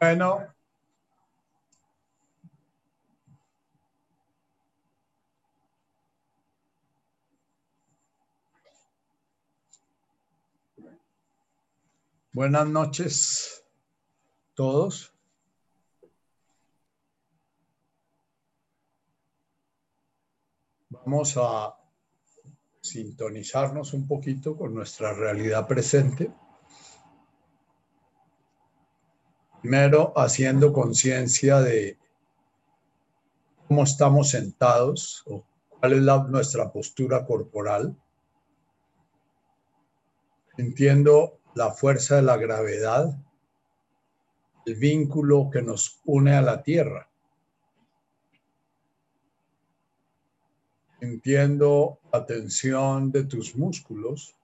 Bueno. Buenas noches todos. Vamos a sintonizarnos un poquito con nuestra realidad presente. Primero, haciendo conciencia de cómo estamos sentados o cuál es nuestra postura corporal. Entiendo la fuerza de la gravedad, el vínculo que nos une a la tierra. Entiendo la tensión de tus músculos,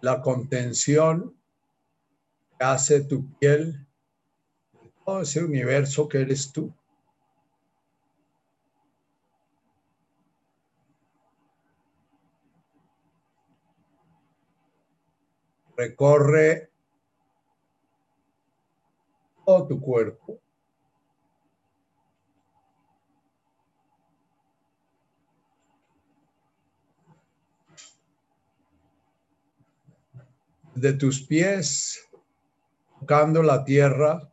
la contención hace tu piel, todo ese universo que eres tú. Recorre todo tu cuerpo de tus pies, tocando la tierra.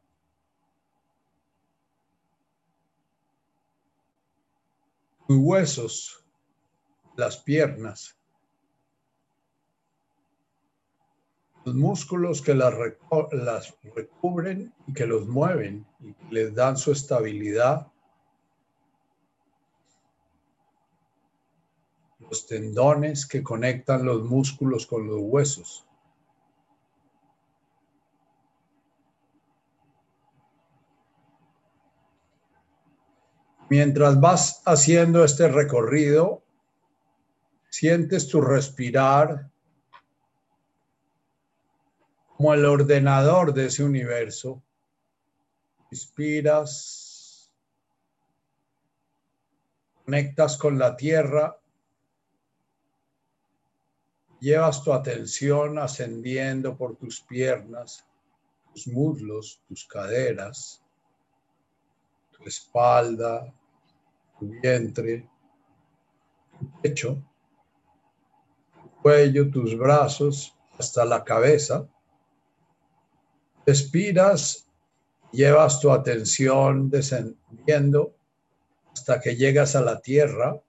Tus huesos, las piernas, los músculos que las, las recubren y que los mueven y les dan su estabilidad. Los tendones que conectan los músculos con los huesos. Mientras vas haciendo este recorrido, sientes tu respirar como el ordenador de ese universo. Inspiras, conectas con la tierra, llevas tu atención ascendiendo por tus piernas, tus muslos, tus caderas, tu espalda, vientre, pecho, cuello, tus brazos, hasta la cabeza. Respiras, llevas tu atención descendiendo hasta que llegas a la tierra.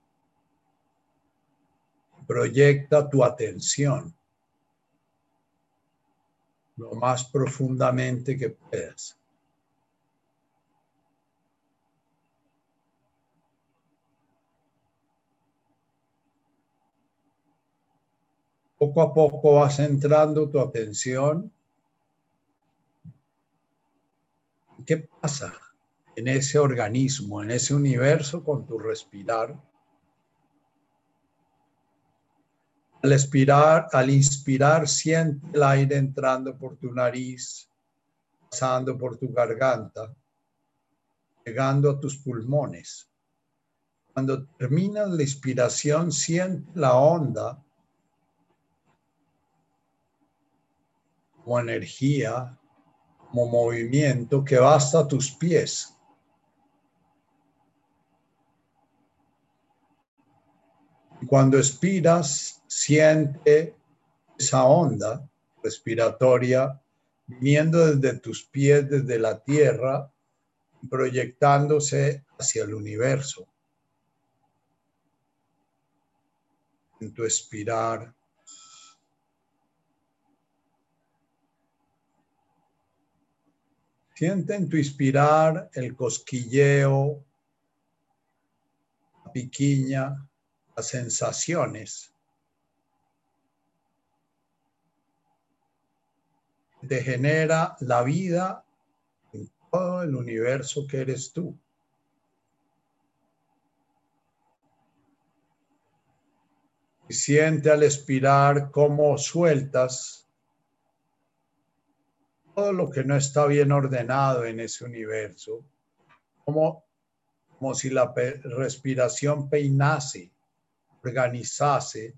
Proyecta tu atención lo más profundamente que puedas. Poco a poco vas centrando tu atención. ¿Qué pasa en ese organismo, en ese universo con tu respirar? Al expirar, al inspirar, siente el aire entrando por tu nariz, pasando por tu garganta, llegando a tus pulmones. Cuando terminas la inspiración, siente la onda como energía, como movimiento que va hasta tus pies. Cuando expiras, siente esa onda respiratoria viniendo desde tus pies, desde la tierra, proyectándose hacia el universo. En tu expirar, Siente en tu inspirar el cosquilleo, la piquiña, las sensaciones. Te genera la vida en todo el universo que eres tú. Y siente al expirar cómo sueltas todo lo que no está bien ordenado en ese universo, como, si la respiración peinase, organizase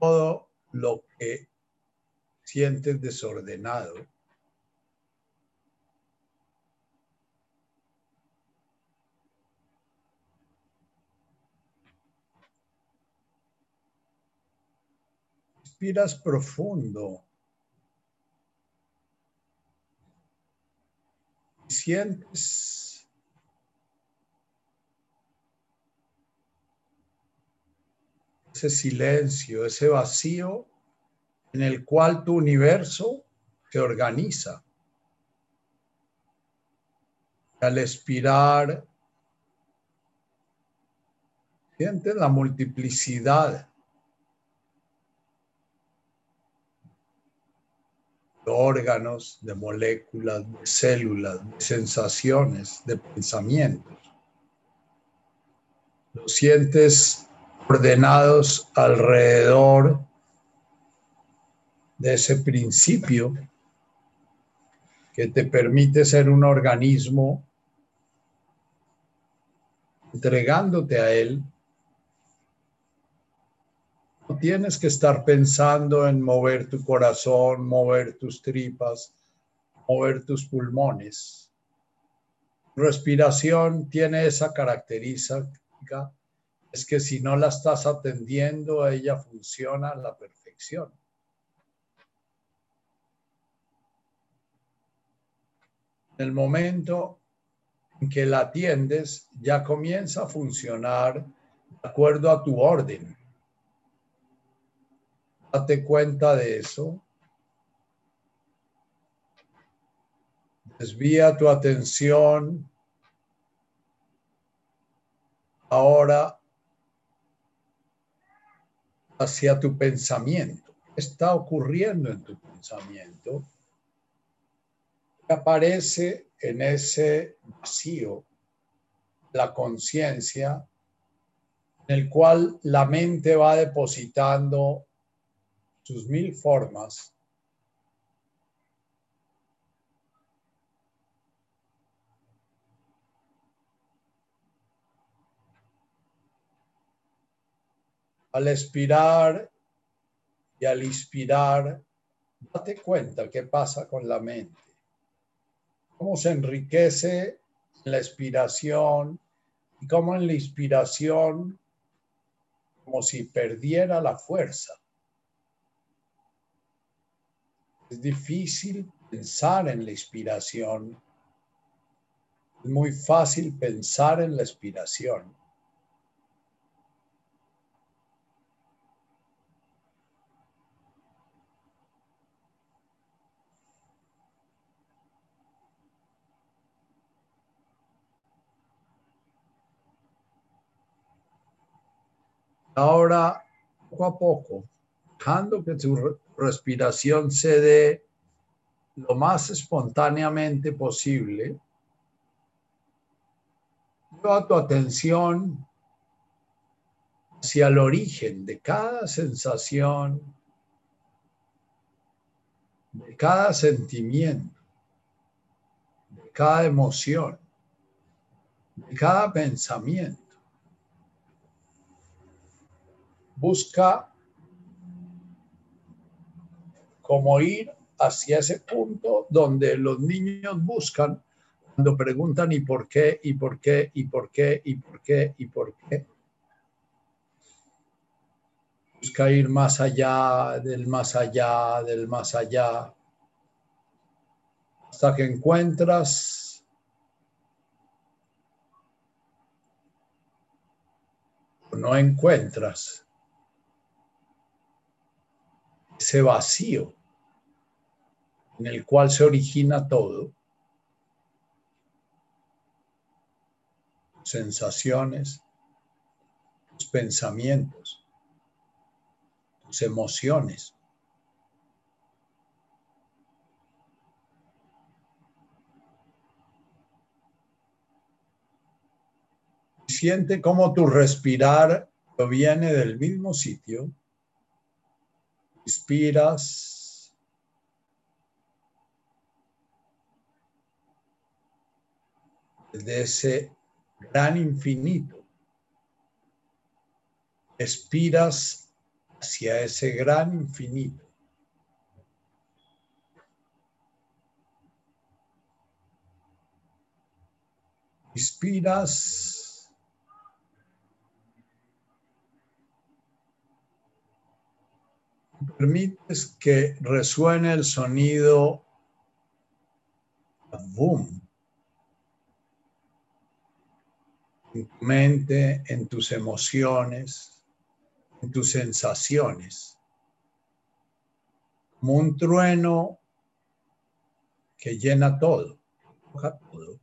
todo lo que sientes desordenado. Respiras profundo. Sientes ese silencio, ese vacío en el cual tu universo se organiza. Al expirar, sientes la multiplicidad de órganos, de moléculas, de células, de sensaciones, de pensamientos. Los sientes ordenados alrededor de ese principio que te permite ser un organismo entregándote a él. Tienes que estar pensando en mover tu corazón, mover tus tripas, mover tus pulmones. Respiración tiene esa característica es que si no la estás atendiendo, ella funciona a la perfección. En el momento en que la atiendes, ya comienza a funcionar de acuerdo a tu orden. Date cuenta de eso. Desvía tu atención ahora hacia tu pensamiento. ¿Qué está ocurriendo en tu pensamiento? Aparece en ese vacío la conciencia en el cual la mente va depositando sus mil formas al expirar y al inspirar, date cuenta qué pasa con la mente. Cómo se enriquece la expiración y cómo en la inspiración, como si perdiera la fuerza. Es difícil pensar en la inspiración. Es muy fácil pensar en la expiración. Ahora, poco a poco, dejando que tu respiración se dé lo más espontáneamente posible, lleva tu atención hacia el origen de cada sensación, de cada sentimiento, de cada emoción, de cada pensamiento. busca como ir hacia ese punto donde los niños buscan cuando preguntan y por qué, y por qué, y por qué, y por qué, y por qué. Busca ir más allá del más allá, del más allá, hasta que encuentras o no encuentras ese vacío en el cual se origina todo, sensaciones, tus pensamientos, tus emociones. Siente cómo tu respirar proviene del mismo sitio Inspiras. Desde ese gran infinito. Expiras hacia ese gran infinito. Inspiras Permites que resuene el sonido boom en tu mente, en tus emociones, en tus sensaciones, como un trueno que llena todo, todo.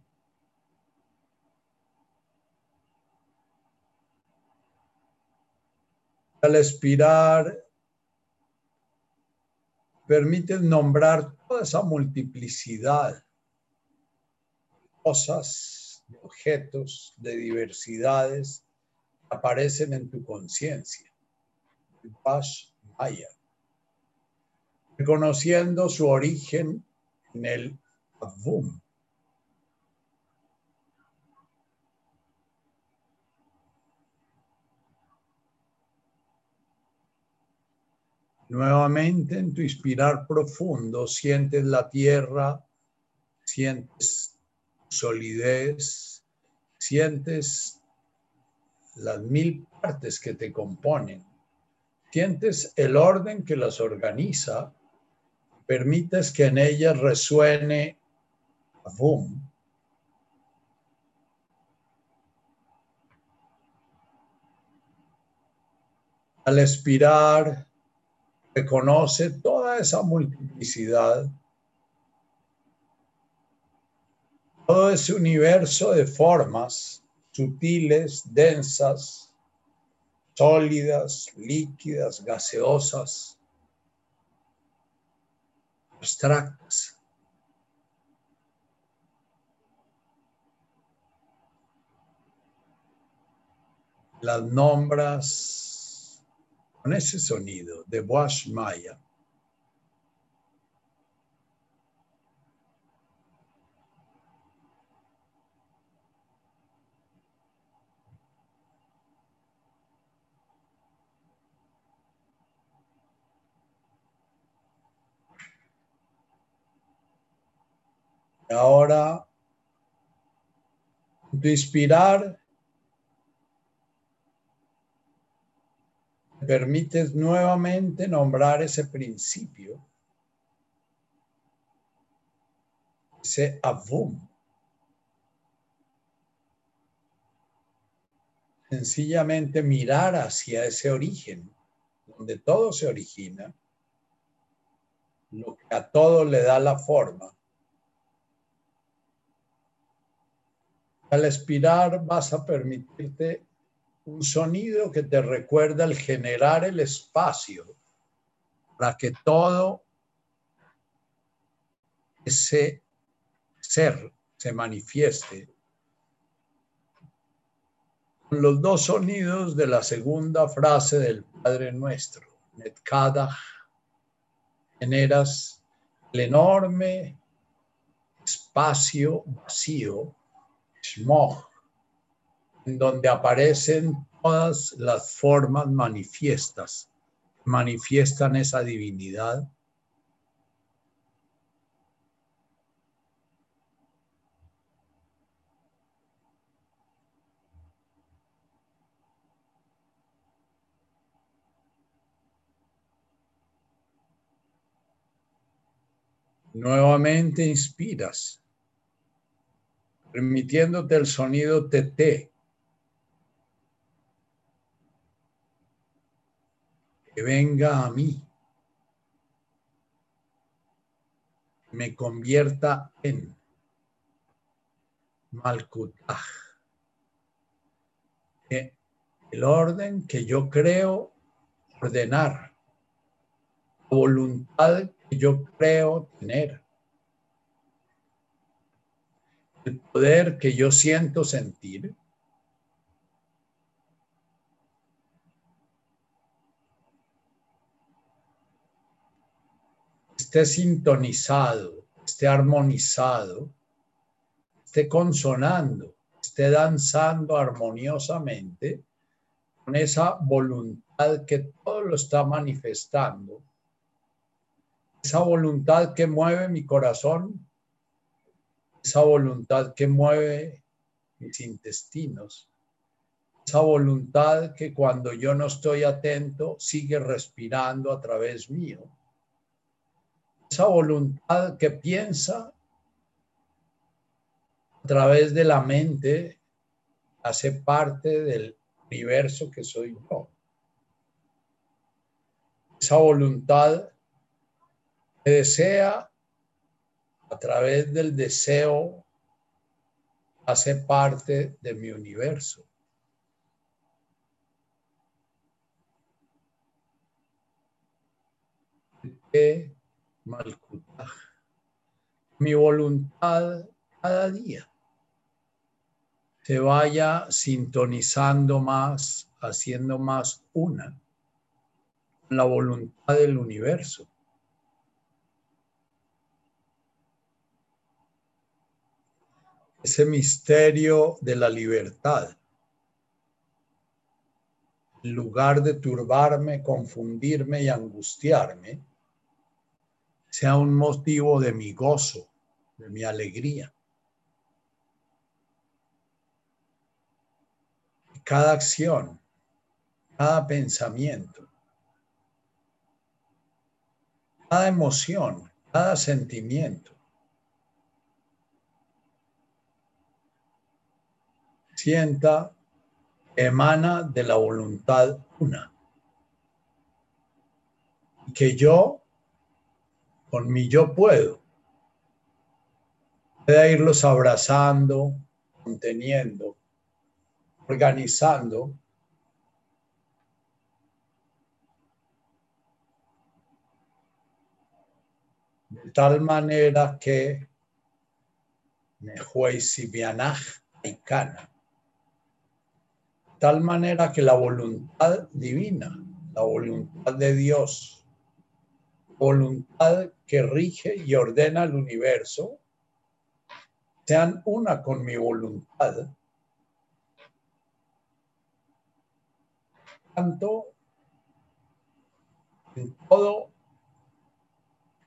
Al expirar, permite nombrar toda esa multiplicidad de cosas, objetos, de diversidades aparecen en tu conciencia. Pash Maya. Reconociendo su origen en el Avum, Nuevamente en tu inspirar profundo sientes la tierra, sientes solidez, sientes las mil partes que te componen, sientes el orden que las organiza, permites que en ellas resuene boom. Al expirar, reconoce toda esa multiplicidad, todo ese universo de formas sutiles, densas, sólidas, líquidas, gaseosas, abstractas. Las nombras con ese sonido de Bosch Maya. Ahora, inspirar permites nuevamente nombrar ese principio, ese avum. Sencillamente mirar hacia ese origen, donde todo se origina, lo que a todo le da la forma. Al expirar vas a permitirte un sonido que te recuerda el generar el espacio para que todo ese ser se manifieste. Los dos sonidos de la segunda frase del Padre Nuestro, Netkada, generas el enorme espacio vacío, En donde aparecen todas las formas manifiestas, manifiestan esa divinidad. Nuevamente inspiras, permitiéndote el sonido TT venga a mí, me convierta en Malkutaj, el orden que yo creo ordenar, la voluntad que yo creo tener, el poder que yo siento sentir esté sintonizado, esté armonizado, esté consonando, esté danzando armoniosamente con esa voluntad que todo lo está manifestando, esa voluntad que mueve mi corazón, esa voluntad que mueve mis intestinos, esa voluntad que cuando yo no estoy atento sigue respirando a través mío. Esa voluntad que piensa a través de la mente hace parte del universo que soy yo. Esa voluntad que desea a través del deseo hace parte de mi universo. Mi voluntad cada día se vaya sintonizando más, haciendo más una la voluntad del universo. Ese misterio de la libertad. En lugar de turbarme, confundirme y angustiarme, sea un motivo de mi gozo, de mi alegría. Cada acción, cada pensamiento, cada emoción, cada sentimiento sienta emana de la voluntad una. Que yo con mi yo puedo, pueda irlos abrazando, conteniendo, organizando. De tal manera que y cana. Tal manera que la voluntad divina, la voluntad de Dios, voluntad que rige y ordena el universo, sean una con mi voluntad. Tanto en todo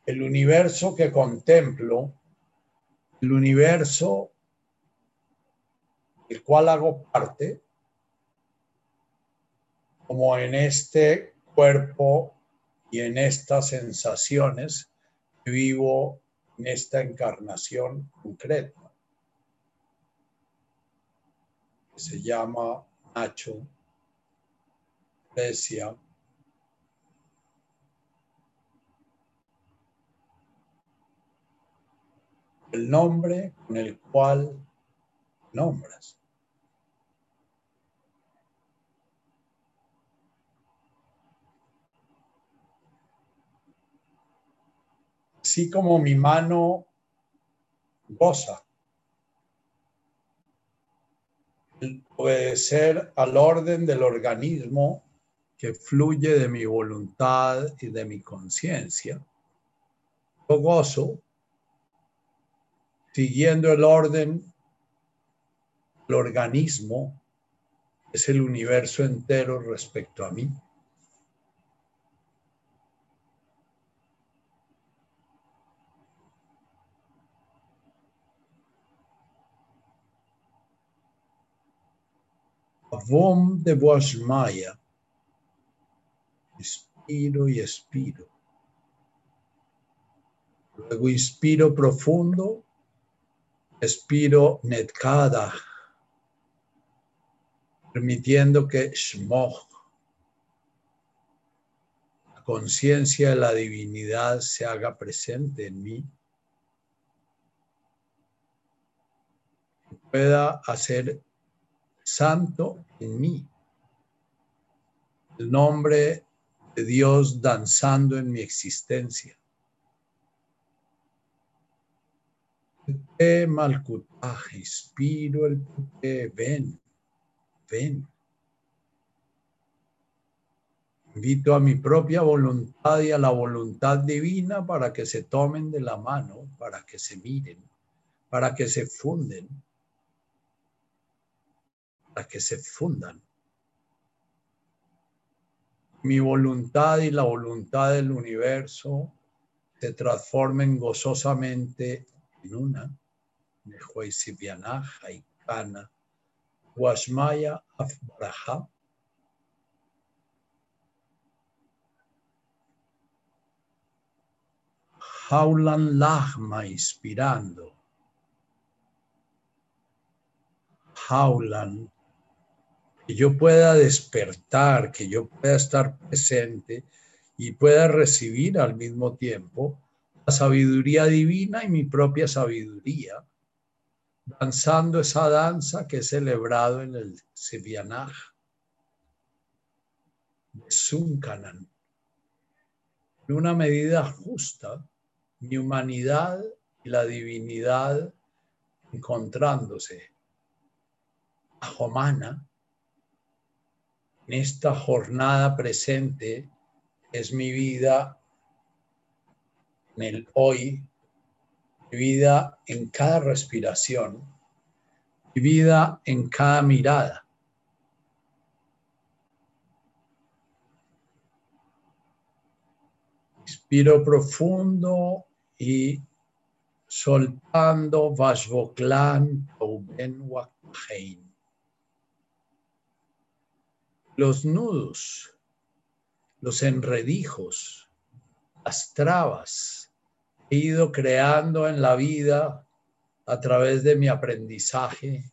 el universo que contemplo, el universo del cual hago parte, como en este cuerpo y en estas sensaciones vivo en esta encarnación concreta, que se llama Nacho, Grecia, el nombre con el cual nombras. Así como mi mano goza. Obedecer al orden del organismo que fluye de mi voluntad y de mi conciencia. Yo gozo siguiendo el orden del organismo, es el universo entero respecto a mí. Vom de Maya. Inspiro y expiro. Luego inspiro profundo, expiro netkada, permitiendo que Shmoch, la conciencia de la divinidad, se haga presente en mí. pueda hacer santo en mí. El nombre de Dios danzando en mi existencia. Malkutaje, inspiro el ven, ven. Invito a mi propia voluntad y a la voluntad divina para que se tomen de la mano, para que se miren, para que se funden para que se fundan. Mi voluntad y la voluntad del universo se transformen gozosamente en una. Washmaya Afbaraha. Jaulan Lahma inspirando. Jaulan que yo pueda despertar, que yo pueda estar presente y pueda recibir al mismo tiempo la sabiduría divina y mi propia sabiduría, danzando esa danza que he celebrado en el Sevianaj de Sunkanan. En una medida justa, mi humanidad y la divinidad encontrándose. Jomana en esta jornada presente es mi vida en el hoy, mi vida en cada respiración, mi vida en cada mirada. Inspiro profundo y soltando Vashvoklan Tauben Wakhein los nudos, los enredijos, las trabas he ido creando en la vida a través de mi aprendizaje,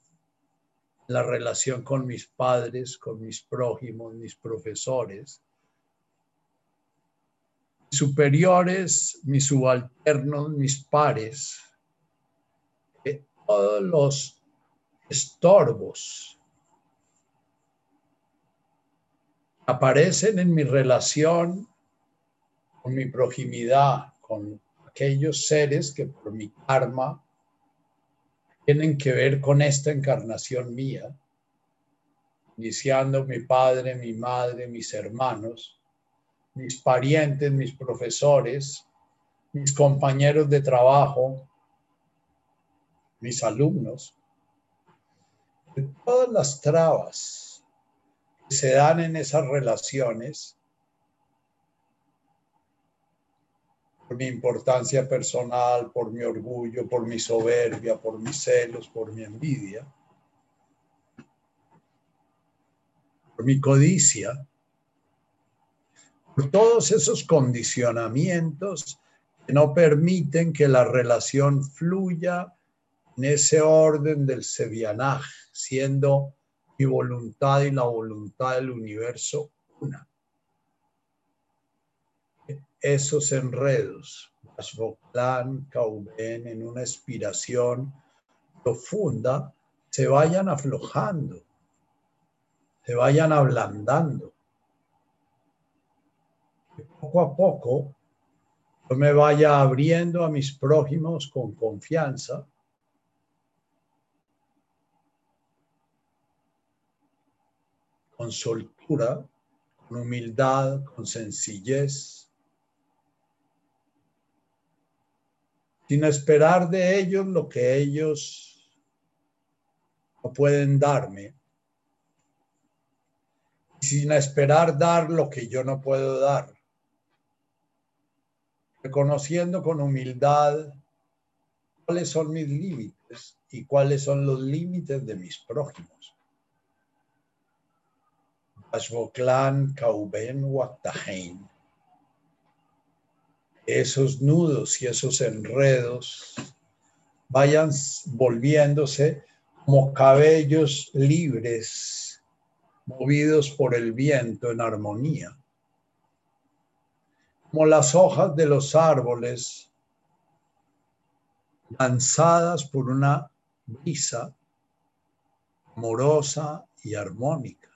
la relación con mis padres, con mis prójimos, mis profesores, superiores, mis subalternos, mis pares, todos los estorbos aparecen en mi relación con mi proximidad, con aquellos seres que por mi karma tienen que ver con esta encarnación mía, iniciando mi padre, mi madre, mis hermanos, mis parientes, mis profesores, mis compañeros de trabajo, mis alumnos, de todas las trabas se dan en esas relaciones por mi importancia personal, por mi orgullo, por mi soberbia, por mis celos, por mi envidia, por mi codicia, por todos esos condicionamientos que no permiten que la relación fluya en ese orden del Sevianaj, siendo mi voluntad y la voluntad del universo una. Esos enredos, Ashboklan, Kauben, en una expiración profunda, se vayan aflojando, se vayan ablandando. poco a poco yo me vaya abriendo a mis prójimos con confianza con soltura, con humildad, con sencillez, sin esperar de ellos lo que ellos no pueden darme, sin esperar dar lo que yo no puedo dar, reconociendo con humildad cuáles son mis límites y cuáles son los límites de mis prójimos. Ashboklan Kauben Waktahein. Esos nudos y esos enredos vayan volviéndose como cabellos libres, movidos por el viento en armonía, como las hojas de los árboles lanzadas por una brisa amorosa y armónica.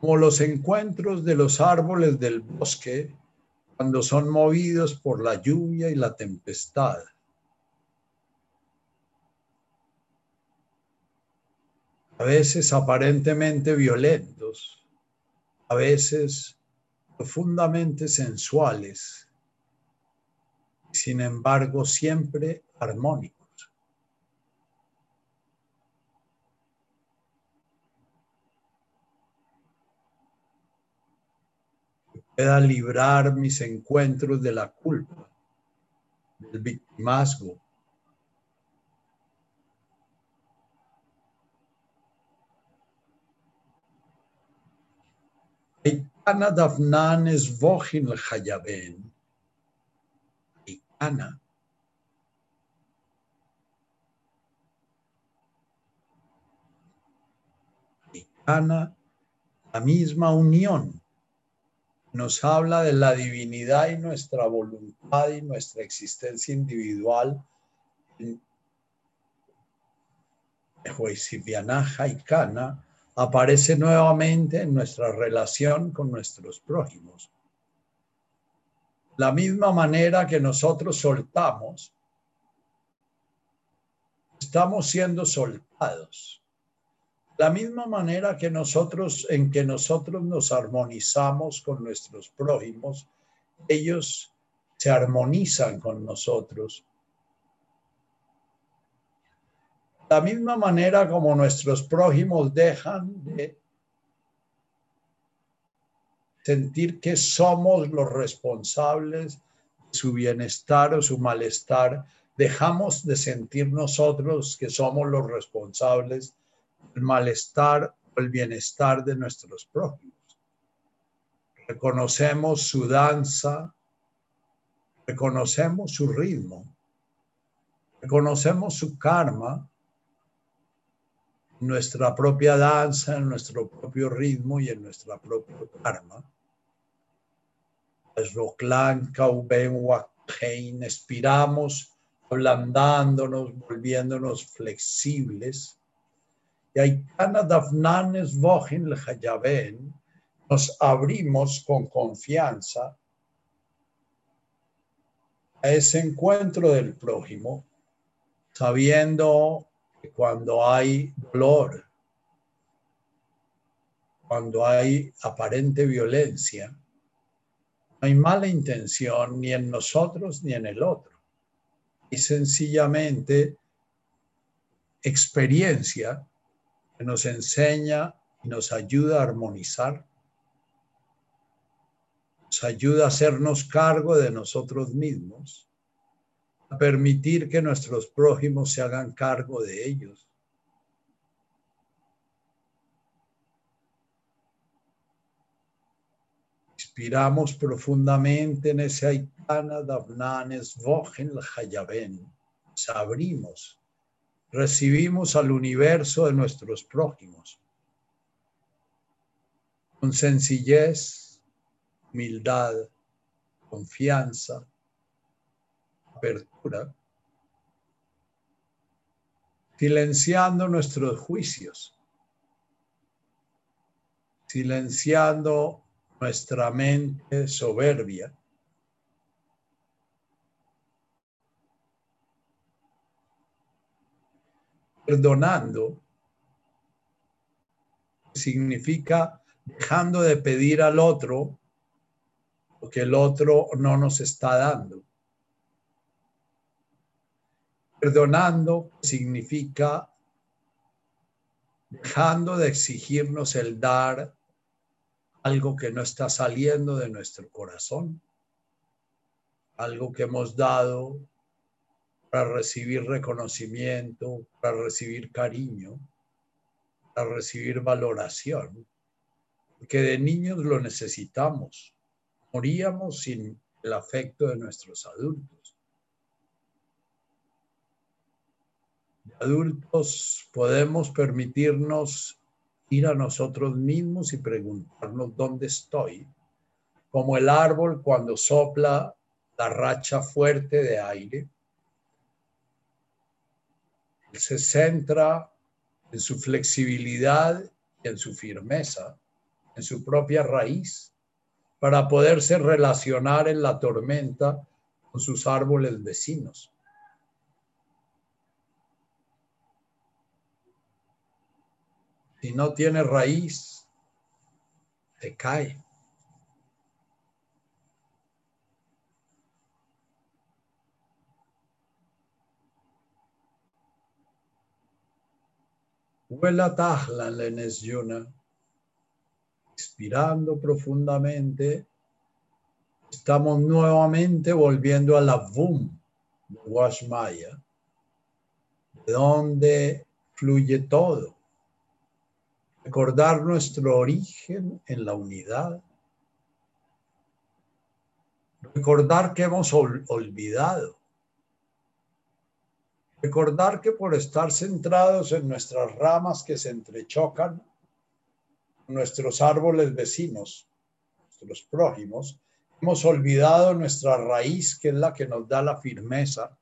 Como los encuentros de los árboles del bosque cuando son movidos por la lluvia y la tempestad. A veces aparentemente violentos, a veces profundamente sensuales, sin embargo siempre armónicos. Pueda librar mis encuentros de la culpa, del victimazgo. Ana Dafnan es Vojin Hayaben. Ana. Ana, la misma unión nos habla de la divinidad y nuestra voluntad y nuestra existencia individual en y aparece nuevamente en nuestra relación con nuestros prójimos. La misma manera que nosotros soltamos, estamos siendo soltados. La misma manera que nosotros, en que nosotros nos armonizamos con nuestros prójimos, ellos se armonizan con nosotros. La misma manera como nuestros prójimos dejan de sentir que somos los responsables de su bienestar o su malestar, dejamos de sentir nosotros que somos los responsables del malestar o el bienestar de nuestros prójimos. Reconocemos su danza, reconocemos su ritmo, reconocemos su karma, nuestra propia danza, nuestro propio ritmo y en nuestra propia karma Roklan, Kauben, Wakhein, expiramos, ablandándonos, volviéndonos flexibles. Y Aikana Dafnanes Vohin Lejayaben, nos abrimos con confianza a ese encuentro del prójimo, sabiendo que cuando hay dolor, cuando hay aparente violencia, no hay mala intención ni en nosotros ni en el otro. Y sencillamente experiencia que nos enseña y nos ayuda a armonizar, nos ayuda a hacernos cargo de nosotros mismos, a permitir que nuestros prójimos se hagan cargo de ellos Inspiramos profundamente en ese Aikana Davnanes Vojen Hayaben. Nos abrimos, recibimos al universo de nuestros prójimos. Con sencillez, humildad, confianza, apertura, silenciando nuestros juicios, silenciando nuestra mente soberbia. Perdonando significa dejando de pedir al otro lo que el otro no nos está dando. Perdonando significa dejando de exigirnos el dar algo que no está saliendo de nuestro corazón, algo que hemos dado para recibir reconocimiento, para recibir cariño, para recibir valoración, porque de niños lo necesitamos. Moríamos sin el afecto de nuestros adultos. De adultos podemos permitirnos ir a nosotros mismos y preguntarnos dónde estoy, como el árbol cuando sopla la racha fuerte de aire. Se centra en su flexibilidad y en su firmeza, en su propia raíz, para poderse relacionar en la tormenta con sus árboles vecinos. Si no tiene raíz, se cae. Vuela Tahla Lenes Yuna, expirando profundamente, estamos nuevamente volviendo a la VUM, de Washmaya, de donde fluye todo. Recordar nuestro origen en la unidad. Recordar que hemos olvidado. Recordar que por estar centrados en nuestras ramas que se entrechocan, nuestros árboles vecinos, nuestros prójimos, hemos olvidado nuestra raíz, que es la que nos da la firmeza,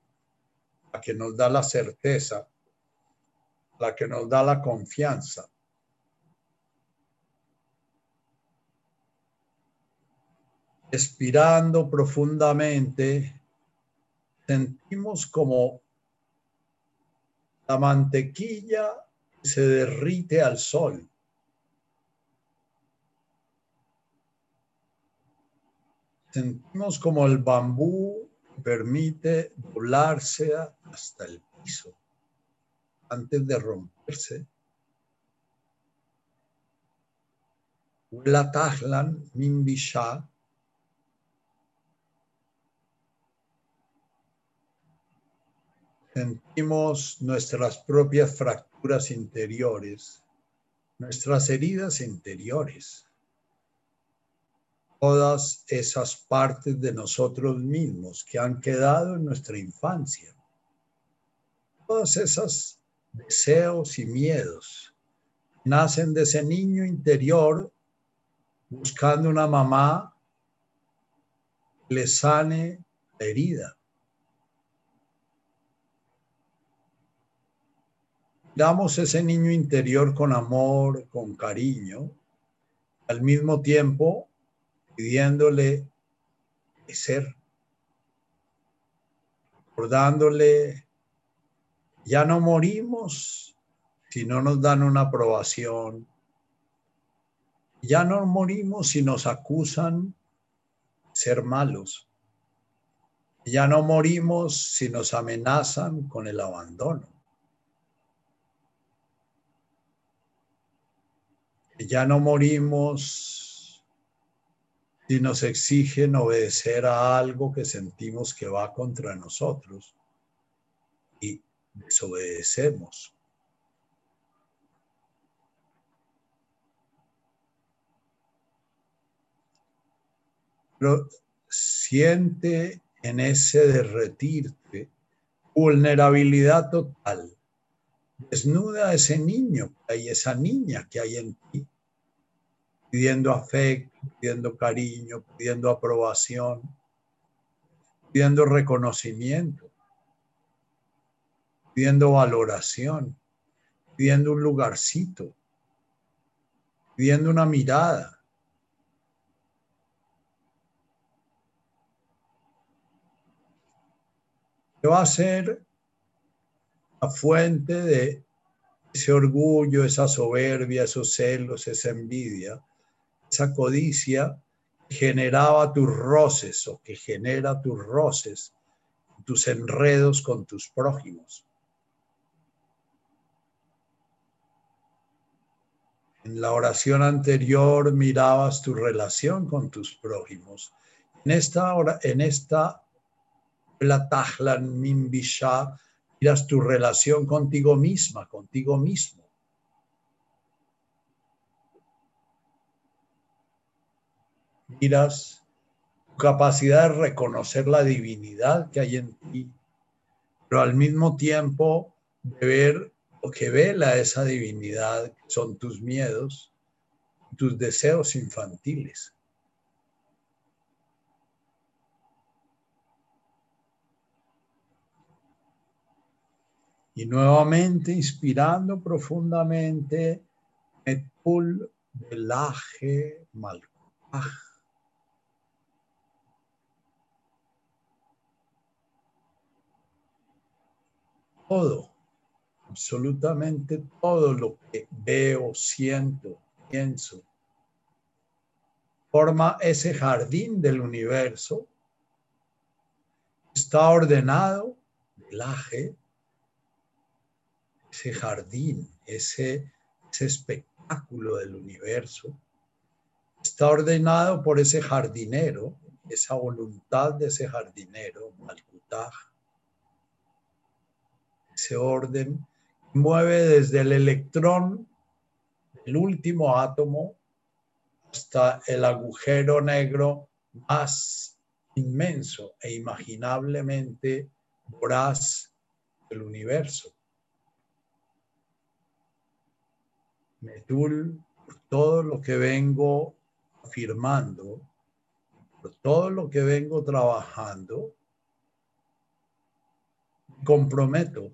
la que nos da la certeza, la que nos da la confianza. Expirando profundamente, sentimos como la mantequilla se derrite al sol. Sentimos como el bambú permite doblarse hasta el piso antes de romperse. Sentimos nuestras propias fracturas interiores, nuestras heridas interiores todas esas partes de nosotros mismos que han quedado en nuestra infancia. Todas esas deseos y miedos nacen de ese niño interior buscando una mamá que le sane la herida. Damos ese niño interior con amor, con cariño, al mismo tiempo pidiéndole ser, recordándole, ya no morimos si no nos dan una aprobación, ya no morimos si nos acusan ser malos, ya no morimos si nos amenazan con el abandono. Ya no morimos si nos exigen obedecer a algo que sentimos que va contra nosotros y desobedecemos. Pero siente en ese derretirte vulnerabilidad total. Desnuda ese niño que hay, esa niña que hay en ti pidiendo afecto, pidiendo cariño, pidiendo aprobación, pidiendo reconocimiento, pidiendo valoración, pidiendo un lugarcito, pidiendo una mirada. ¿Qué va a ser la fuente de ese orgullo, esa soberbia, esos celos, esa envidia? Esa codicia generaba tus roces o que genera tus roces, tus enredos con tus prójimos. En la oración anterior mirabas tu relación con tus prójimos. En esta hora, en esta Platahlan Mimbisha, miras tu relación contigo misma, contigo mismo. Miras tu capacidad de reconocer la divinidad que hay en ti, pero al mismo tiempo de ver lo que vela esa divinidad, son tus miedos, tus deseos infantiles. Y nuevamente inspirando profundamente, Metul Belaje Malkaj. Todo, absolutamente todo lo que veo, siento, pienso, forma ese jardín del universo, está ordenado, el ese jardín, ese, ese espectáculo del universo, está ordenado por ese jardinero, esa voluntad de ese jardinero, Malkutaj, ese orden mueve desde el electrón, el último átomo, hasta el agujero negro más inmenso e imaginablemente voraz del universo. Metul, por todo lo que vengo afirmando, por todo lo que vengo trabajando, comprometo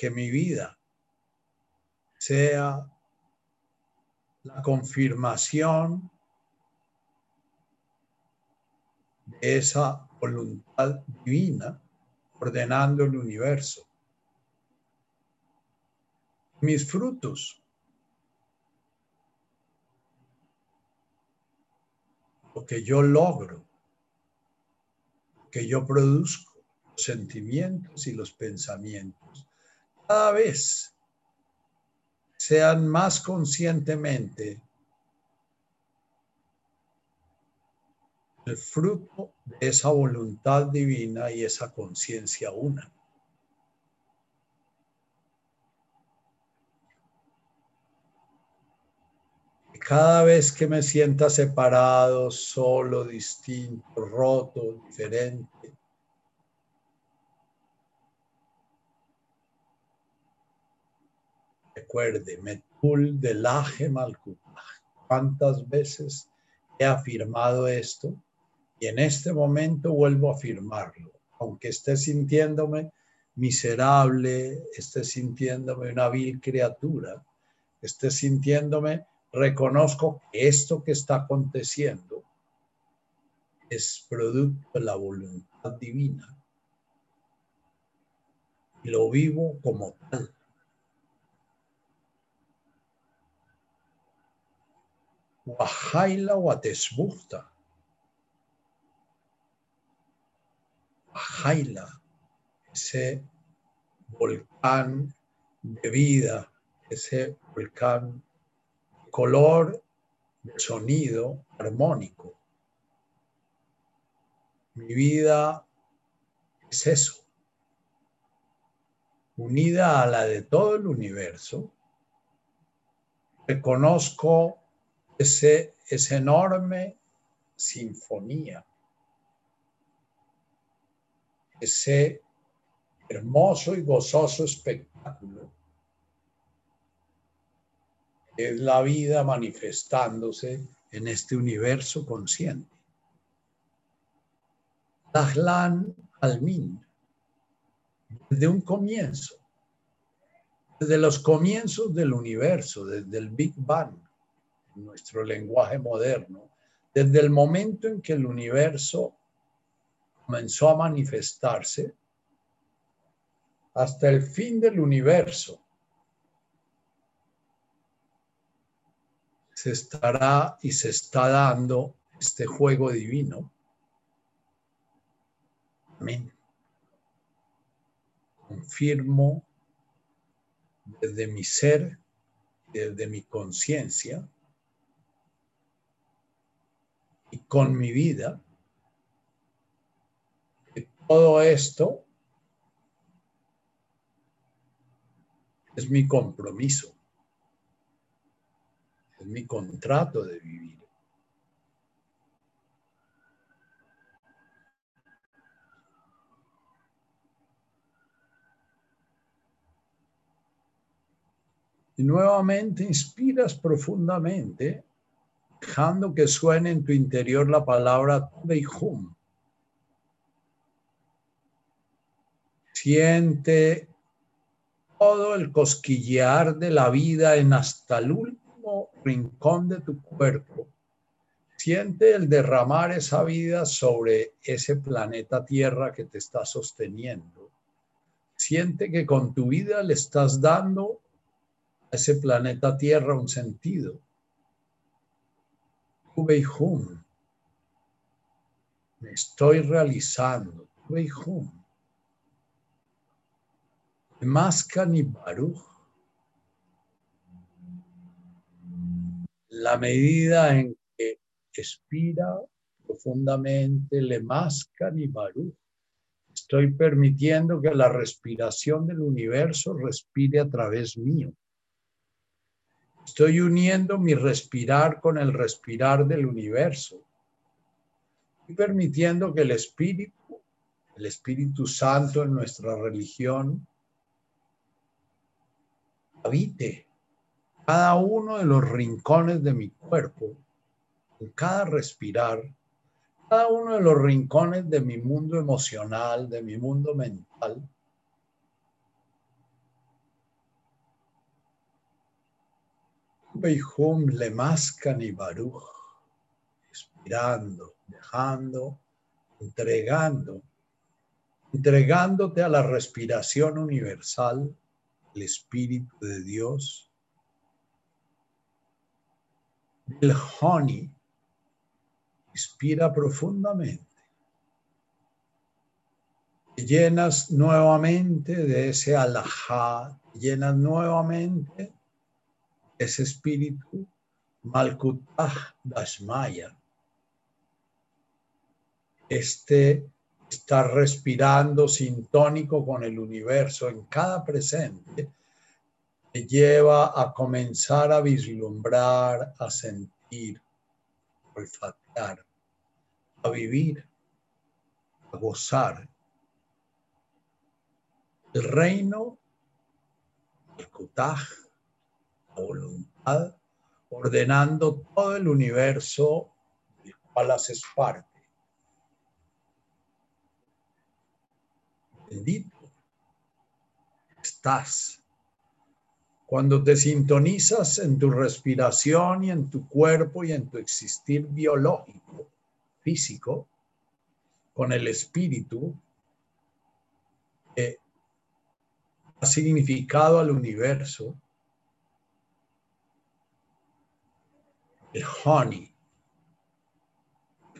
que mi vida sea la confirmación de esa voluntad divina ordenando el universo. Mis frutos, lo que yo logro, lo que yo produzco, los sentimientos y los pensamientos, cada vez sean más conscientemente el fruto de esa voluntad divina y esa conciencia una. Cada vez que me sienta separado, solo, distinto, roto, diferente, recuerde, Metul de Laje ¿Cuántas veces he afirmado esto? Y en este momento vuelvo a afirmarlo. Aunque esté sintiéndome miserable, esté sintiéndome una vil criatura, esté sintiéndome, reconozco que esto que está aconteciendo es producto de la voluntad divina. Y lo vivo como tal. Wahaila Watesbuchta. Wahaila, ese volcán de vida, ese volcán color, de sonido armónico. Mi vida es eso, unida a la de todo el universo. Reconozco ese, esa enorme sinfonía, ese hermoso y gozoso espectáculo es la vida manifestándose en este universo consciente. Dahlan Almin, desde un comienzo, desde los comienzos del universo, desde el Big Bang, nuestro lenguaje moderno, desde el momento en que el universo comenzó a manifestarse hasta el fin del universo, se estará y se está dando este juego divino. Amén. Confirmo desde mi ser, desde mi conciencia, y con mi vida, todo esto es mi compromiso, es mi contrato de vivir. Y nuevamente inspiras profundamente dejando que suene en tu interior la palabra Beihum. Siente todo el cosquillear de la vida en hasta el último rincón de tu cuerpo. Siente el derramar esa vida sobre ese planeta Tierra que te está sosteniendo. Siente que con tu vida le estás dando a ese planeta Tierra un sentido Beihum. Me estoy realizando. Beihum. Mascani Baruch. La medida en que expira profundamente le Mascani Baruch. Estoy permitiendo que la respiración del universo respire a través mío. Estoy uniendo mi respirar con el respirar del universo. Y permitiendo que el Espíritu, el Espíritu Santo en nuestra religión, habite cada uno de los rincones de mi cuerpo, en cada respirar, cada uno de los rincones de mi mundo emocional, de mi mundo mental. Le mascan y baruch, inspirando, dejando, entregando, entregándote a la respiración universal, el Espíritu de Dios. El honey Inspira profundamente. Te llenas nuevamente de ese alajá, llenas nuevamente ese espíritu Malkutah Dashmaya. Este está respirando sintónico con el universo en cada presente, te lleva a comenzar a vislumbrar, a sentir, olfatear, a vivir, a gozar. El reino, el kutaj, voluntad, ordenando todo el universo del cual haces parte. Bendito estás cuando te sintonizas en tu respiración y en tu cuerpo y en tu existir biológico, físico, con el espíritu, que ha significado al universo, el honey,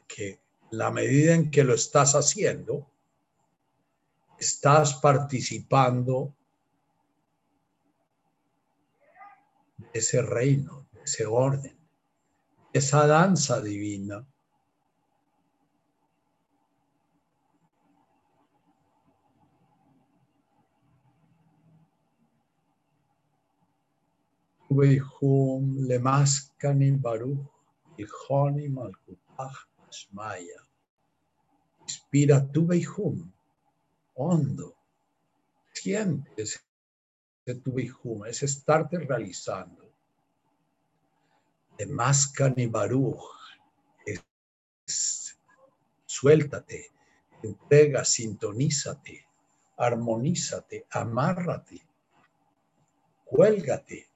que la medida en que lo estás haciendo, estás participando ese reino, ese orden, esa danza divina. Veihum lemaskani baruch Honi malkutach asmaya. Inspira tu Veihum, hondo, sientes de tu Veihum, es estarte realizando y Baruch. suéltate, entrega, sintonízate, armonízate, amárrate, cuélgate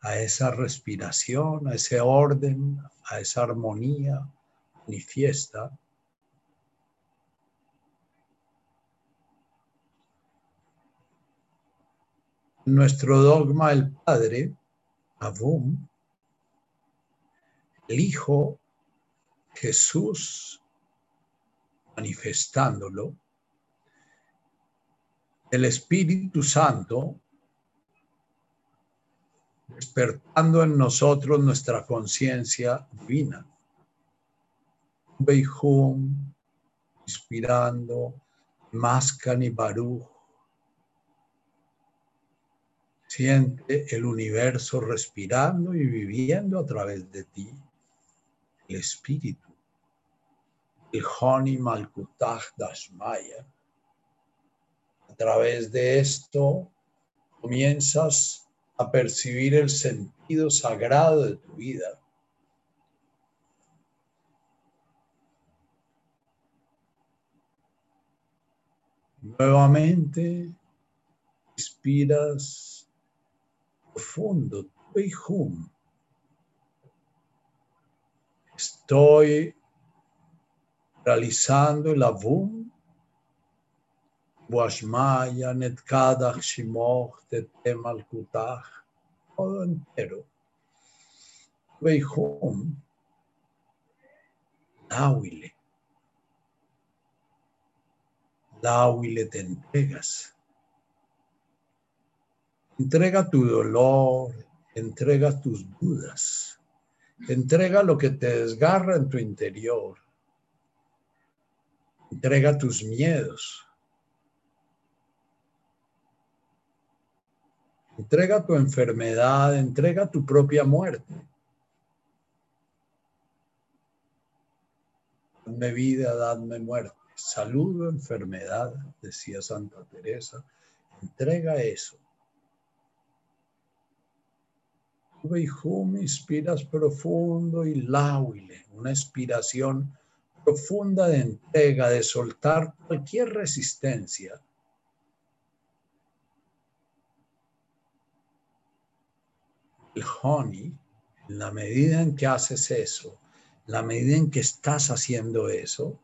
a esa respiración, a ese orden, a esa armonía manifiesta. Nuestro dogma, el Padre, Abum, el Hijo Jesús manifestándolo, el Espíritu Santo despertando en nosotros nuestra conciencia divina. Beijum, inspirando, Mascan y Baruch. Siente el universo respirando y viviendo a través de ti el espíritu, el Honi Malkutah Dashmaya. A través de esto comienzas a percibir el sentido sagrado de tu vida. Nuevamente, inspiras profundo, hum. Estoy realizando el avum. Washmaya, Netkadach, Shimoch, Tetem, Alkutach, todo entero. Veihum, Láhuile. Láhuile te entregas. Entrega tu dolor, entrega tus dudas Entrega lo que te desgarra en tu interior. Entrega tus miedos. Entrega tu enfermedad, entrega tu propia muerte. Dadme vida, dadme muerte. Salud enfermedad, decía Santa Teresa. Entrega eso. me inspiras profundo y lauile, una inspiración profunda de entrega, de soltar cualquier resistencia. El honey, la medida en que haces eso, la medida en que estás haciendo eso,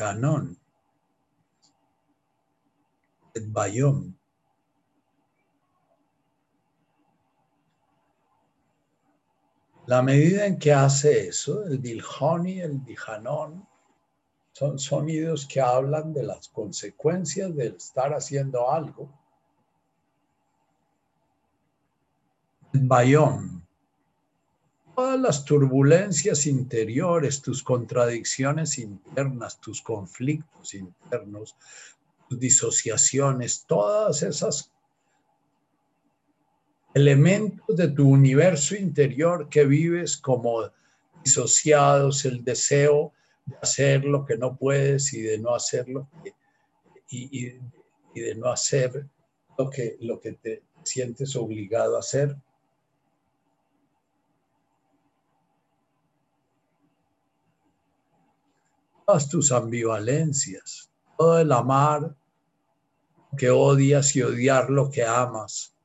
Hanon, el Bayón, La medida en que hace eso, el Dilhoni, el Dijanón, son sonidos que hablan de las consecuencias de estar haciendo algo. El Bayón, todas las turbulencias interiores, tus contradicciones internas, tus conflictos internos, tus disociaciones, todas esas elementos de tu universo interior que vives como disociados, el deseo hacer lo que no puedes y de no hacerlo y, y, de no hacer lo que, lo que te sientes obligado a hacer. Todas tus ambivalencias, todo el amar que odias y odiar lo que amas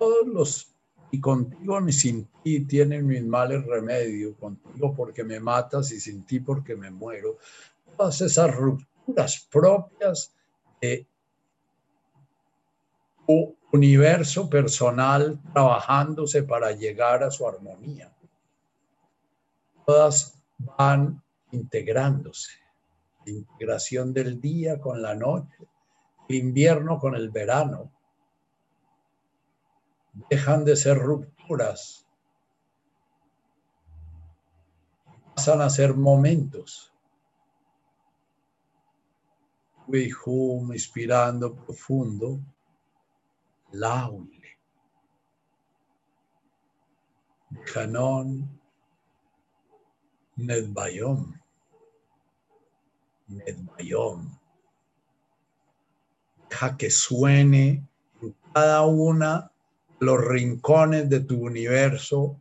todos los, y contigo ni sin ti tienen mis males remedio, contigo porque me matas y sin ti porque me muero. Todas esas rupturas propias de tu universo personal trabajándose para llegar a su armonía. Todas van integrándose. La integración del día con la noche, el invierno con el verano, dejan de ser rupturas, pasan a ser momentos. Wihum, inspirando profundo, laule. Canon, Nedbayom, Nedbayom. Deja que suene en cada una los rincones de tu universo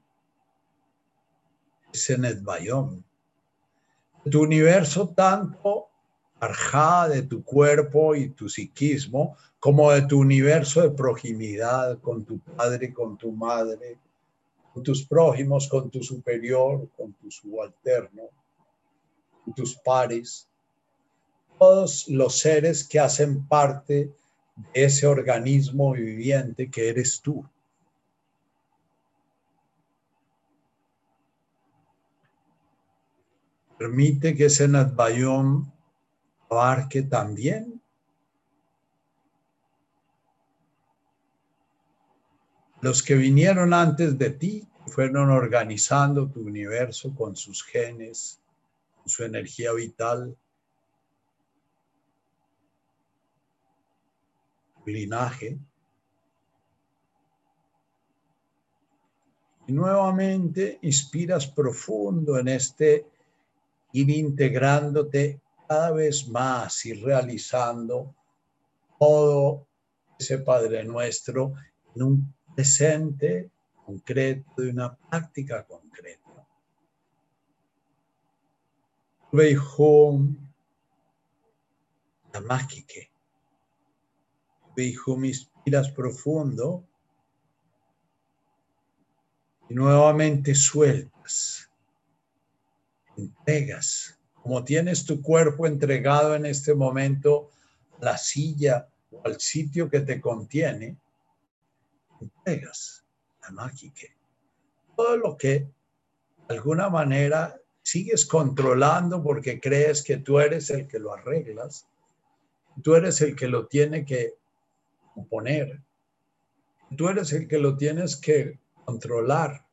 es en. Tu universo tanto arjá de tu cuerpo y tu psiquismo, como de tu universo de proximidad con tu padre, con tu madre, con tus prójimos, con tu superior, con tu subalterno, con tus pares, todos los seres que hacen parte ese organismo viviente que eres tú. Permite que ese Nadbayom abarque también los que vinieron antes de ti, fueron organizando tu universo con sus genes, su energía vital, linaje. Y nuevamente inspiras profundo en este ir integrándote cada vez más y realizando todo ese Padre Nuestro en un presente concreto, de una práctica concreta. la mágica me inspiras profundo y nuevamente sueltas, entregas, como tienes tu cuerpo entregado en este momento a la silla o al sitio que te contiene, entregas la mágica. Todo lo que de alguna manera sigues controlando porque crees que tú eres el que lo arreglas, tú eres el que lo tiene que poner. Tú eres el que lo tienes que controlar.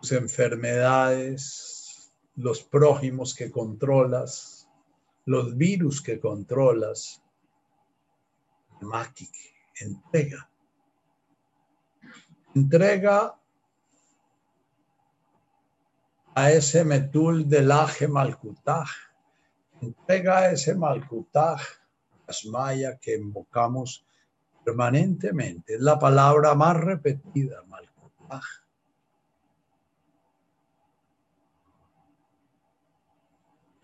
Tus enfermedades, los prójimos que controlas, los virus que controlas. Lemakike, entrega. Entrega a ese metul del aje malkutaj. Entrega ese malkutaj Asmaya que invocamos permanentemente. Es la palabra más repetida, Malkutaj.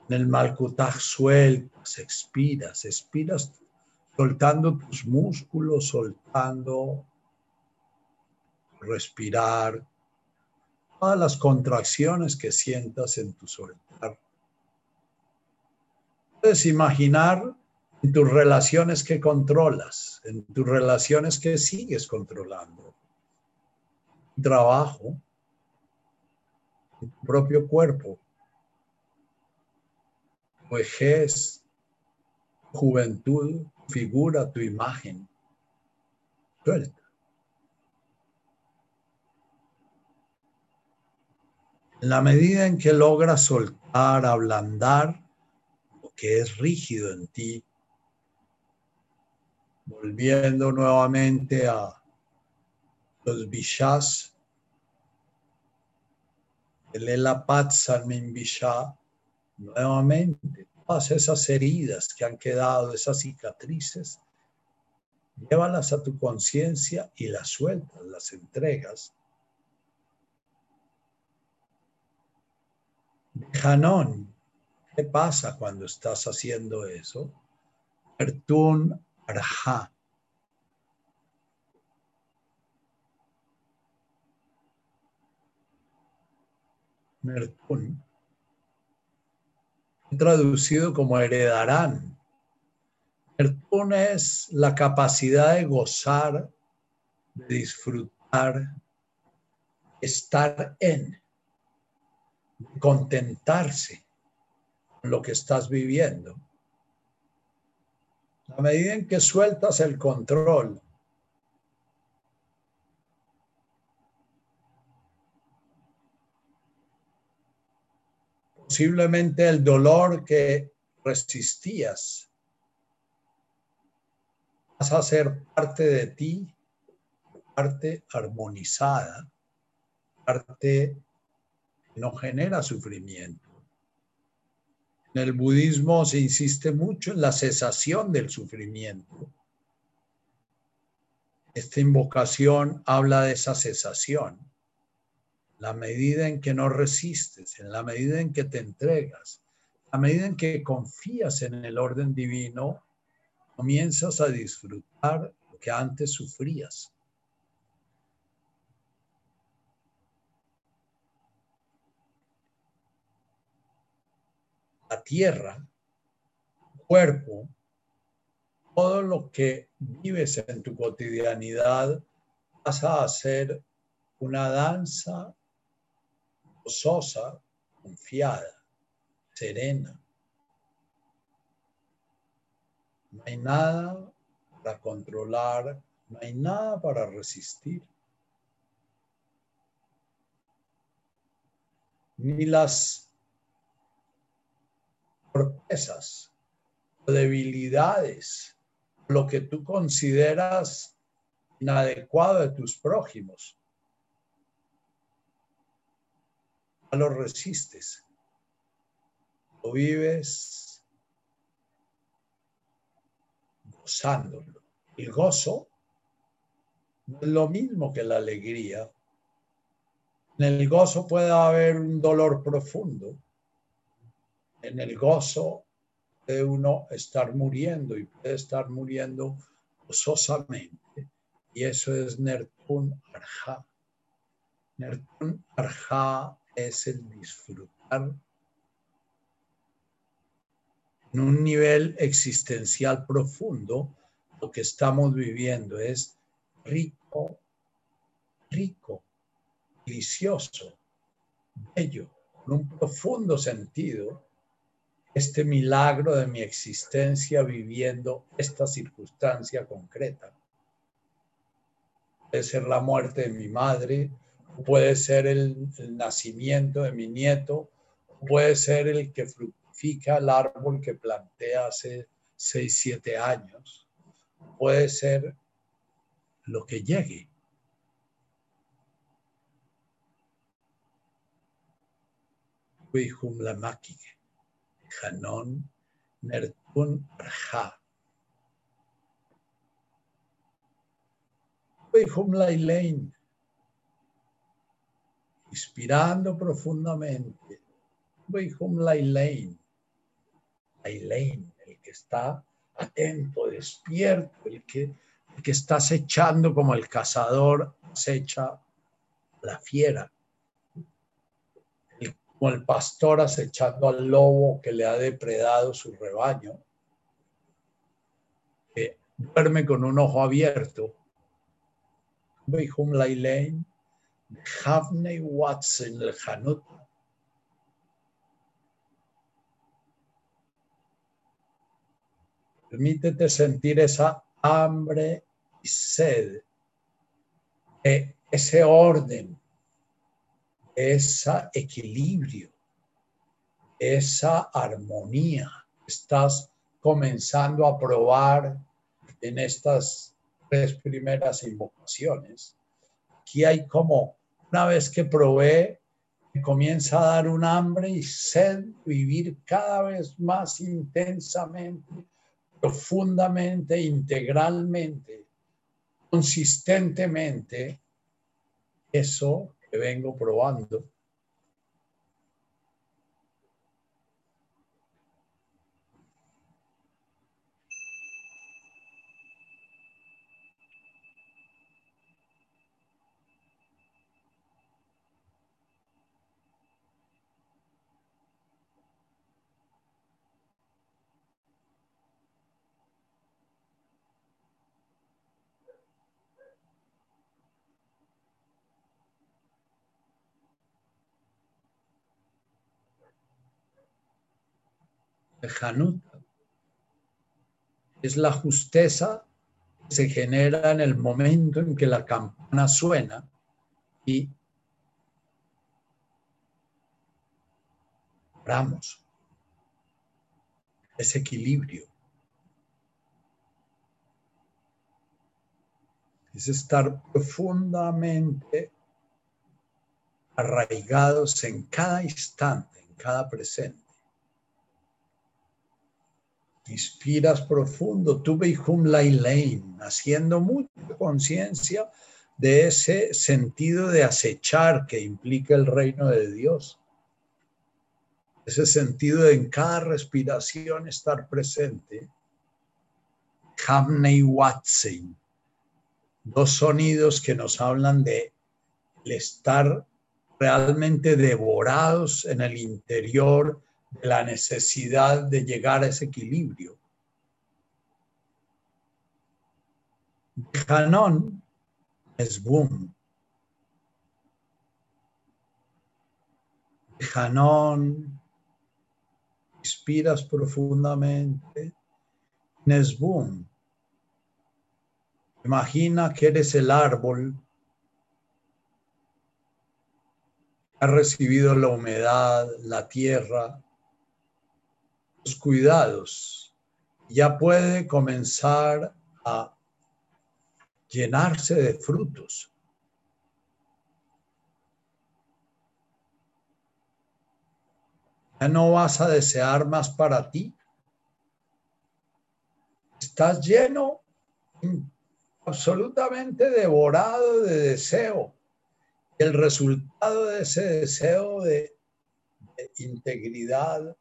En el Malkutaj sueltas, expiras, expiras soltando tus músculos, soltando respirar, todas las contracciones que sientas en tu soltar. Puedes imaginar en tus relaciones que controlas, en tus relaciones que sigues controlando, tu trabajo, tu propio cuerpo, tu vejez, juventud, figura, tu imagen. Suelta. En la medida en que logras soltar, ablandar lo que es rígido en ti, volviendo nuevamente a los Vishas, el Elapat Salmin Visha, nuevamente, todas esas heridas que han quedado, esas cicatrices, llévalas a tu conciencia y las sueltas, las entregas. Janón, ¿qué pasa cuando estás haciendo eso? Pertún Arha. Mertún, traducido como heredarán. Mertún es la capacidad de gozar, de disfrutar, estar en, contentarse con lo que estás viviendo. A medida en que sueltas el control, posiblemente el dolor que resistías vas a ser parte de ti, parte armonizada, parte no genera sufrimiento. En el budismo se insiste mucho en la cesación del sufrimiento. Esta invocación habla de esa cesación. La medida en que no resistes, en la medida en que te entregas, la medida en que confías en el orden divino, comienzas a disfrutar lo que antes sufrías. La tierra, cuerpo, todo lo que vives en tu cotidianidad pasa a ser una danza gozosa, confiada, serena. No hay nada para controlar, no hay nada para resistir. Ni las torpezas, debilidades, lo que tú consideras inadecuado de tus prójimos. No lo resistes. Lo vives gozándolo. El gozo no es lo mismo que la alegría. En el gozo puede haber un dolor profundo, en el gozo de uno estar muriendo y puede estar muriendo gozosamente. Y eso es Nertun Arja. Nertun Arja es el disfrutar en un nivel existencial profundo. Lo que estamos viviendo es rico, rico, delicioso, bello, con un profundo sentido este milagro de mi existencia viviendo esta circunstancia concreta. Puede ser la muerte de mi madre, puede ser el, nacimiento de mi nieto, puede ser el que fructifica el árbol que planté hace seis, siete años, puede ser lo que llegue. la Hanon Nertun. Lailein, inspirando profundamente. Lailein, Lailein, el que está atento, despierto, el que, el que está acechando como el cazador acecha la fiera como el pastor acechando al lobo que le ha depredado su rebaño, que duerme con un ojo abierto. Permítete sentir esa hambre y sed, ese orden ese equilibrio, esa armonía. Estás comenzando a probar en estas tres primeras invocaciones. Aquí hay como, una vez que probé, comienza a dar un hambre y sed, vivir cada vez más intensamente, profundamente, integralmente, consistentemente, eso que vengo probando. Hanuta. Es la justeza que se genera en el momento en que la campana suena y paramos. Ese equilibrio. Es estar profundamente arraigados en cada instante, en cada presente. Inspiras profundo, tu Beihum Lailein, haciendo mucha conciencia de ese sentido de acechar que implica el reino de Dios. Ese sentido de en cada respiración estar presente. Hamnei Watsin, dos sonidos que nos hablan de el estar realmente devorados en el interior la necesidad de llegar a ese equilibrio. Hanon es boom. Hanon, inspiras profundamente. Nesbum, imagina que eres el árbol ha recibido la humedad, la tierra, cuidados, ya puede comenzar a llenarse de frutos. Ya no vas a desear más para ti. Estás lleno, absolutamente devorado de deseo. El resultado de ese deseo de, de integridad,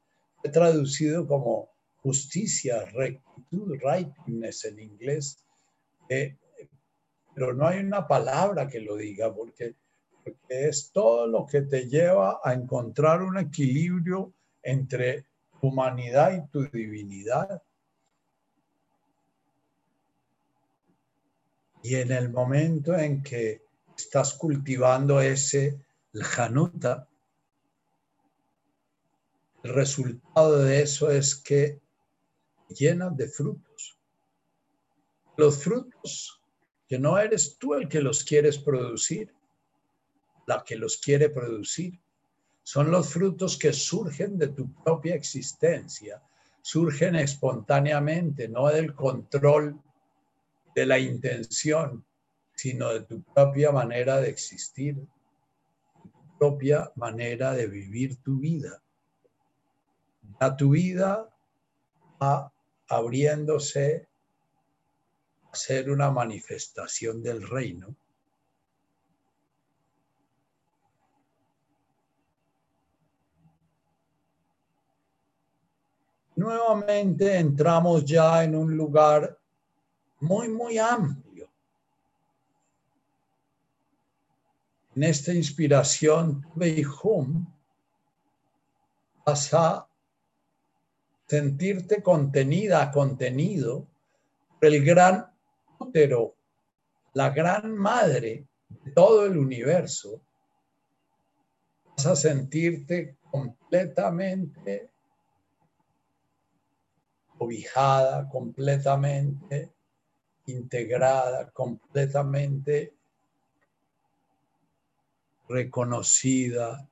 traducido como justicia, rectitud, rightness en inglés, eh, pero no hay una palabra que lo diga porque, es todo lo que te lleva a encontrar un equilibrio entre tu humanidad y tu divinidad. Y en el momento en que estás cultivando ese el resultado de eso es que llenas de frutos. Los frutos que no eres tú el que los quieres producir, la que los quiere producir. Son los frutos que surgen de tu propia existencia, surgen espontáneamente, no del control de la intención, sino de tu propia manera de existir, tu propia manera de vivir tu vida. A tu vida va abriéndose a ser una manifestación del reino nuevamente entramos ya en un lugar muy, muy amplio. En esta inspiración, Beijum, vas a sentirte contenida, contenido por el gran útero, la gran madre de todo el universo. Vas a sentirte completamente cobijada completamente, integrada completamente, reconocida,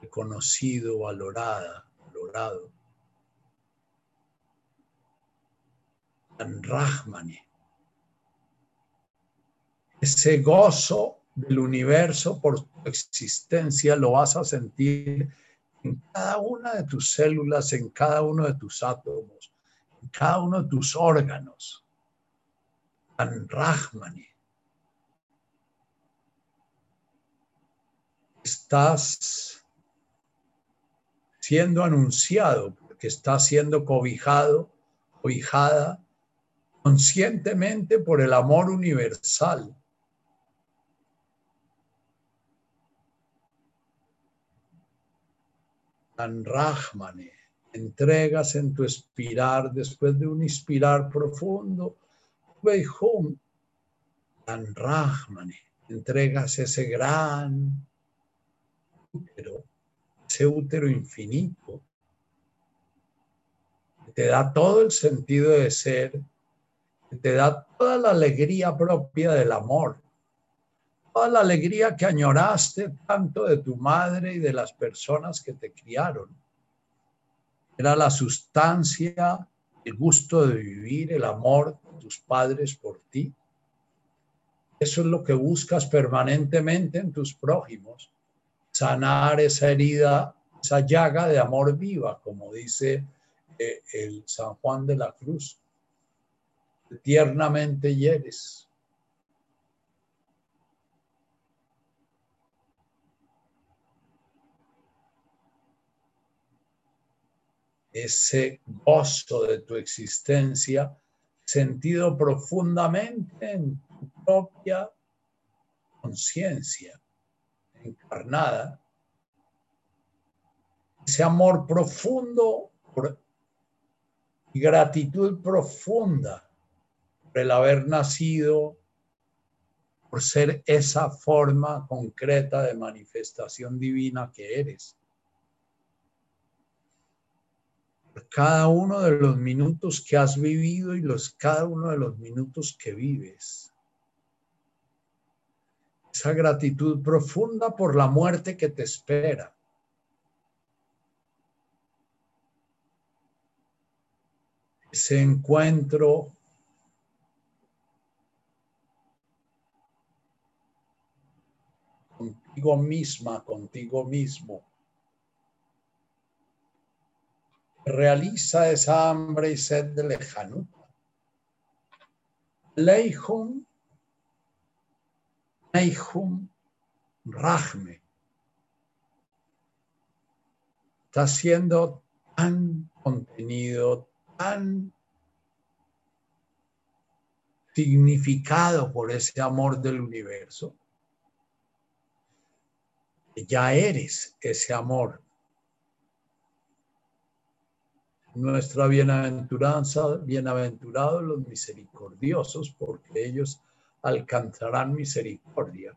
reconocido, valorada, valorado. Rahmani. Ese gozo del universo por tu existencia lo vas a sentir en cada una de tus células, en cada uno de tus átomos, cada uno de tus órganos. An Rahmani. Estás siendo anunciado, porque estás siendo cobijado, cobijada conscientemente por el amor universal. An Rahmani entregas en tu expirar, después de un inspirar profundo, Tan Rahmani, entregas ese gran útero, ese útero infinito, que te da todo el sentido de ser, te da toda la alegría propia del amor, toda la alegría que añoraste tanto de tu madre y de las personas que te criaron era la sustancia, el gusto de vivir, el amor de tus padres por ti. Eso es lo que buscas permanentemente en tus prójimos, sanar esa herida, esa llaga de amor viva, como dice eh, el San Juan de la Cruz. Tiernamente hieres. ese gozo de tu existencia sentido profundamente en tu propia conciencia encarnada, ese amor profundo y gratitud profunda por el haber nacido, por ser esa forma concreta de manifestación divina que eres. cada uno de los minutos que has vivido y los, cada uno de los minutos que vives. Esa gratitud profunda por la muerte que te espera. Ese encuentro contigo misma, contigo mismo. realiza esa hambre y sed de lejanuta. Leihum, Leihum, Rahme. Está siendo tan contenido, tan significado por ese amor del universo. Ya eres ese amor nuestra bienaventuranza, bienaventurados los misericordiosos, porque ellos alcanzarán misericordia.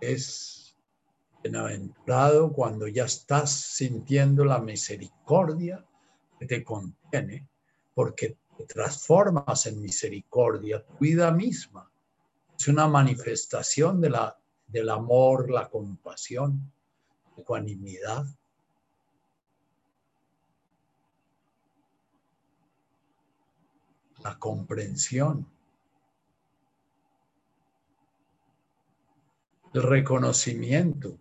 Es Bienaventurado cuando ya estás sintiendo la misericordia que te contiene, porque te transformas en misericordia, tu vida misma. Una manifestación de la, del amor, la compasión, la ecuanimidad. La comprensión. El reconocimiento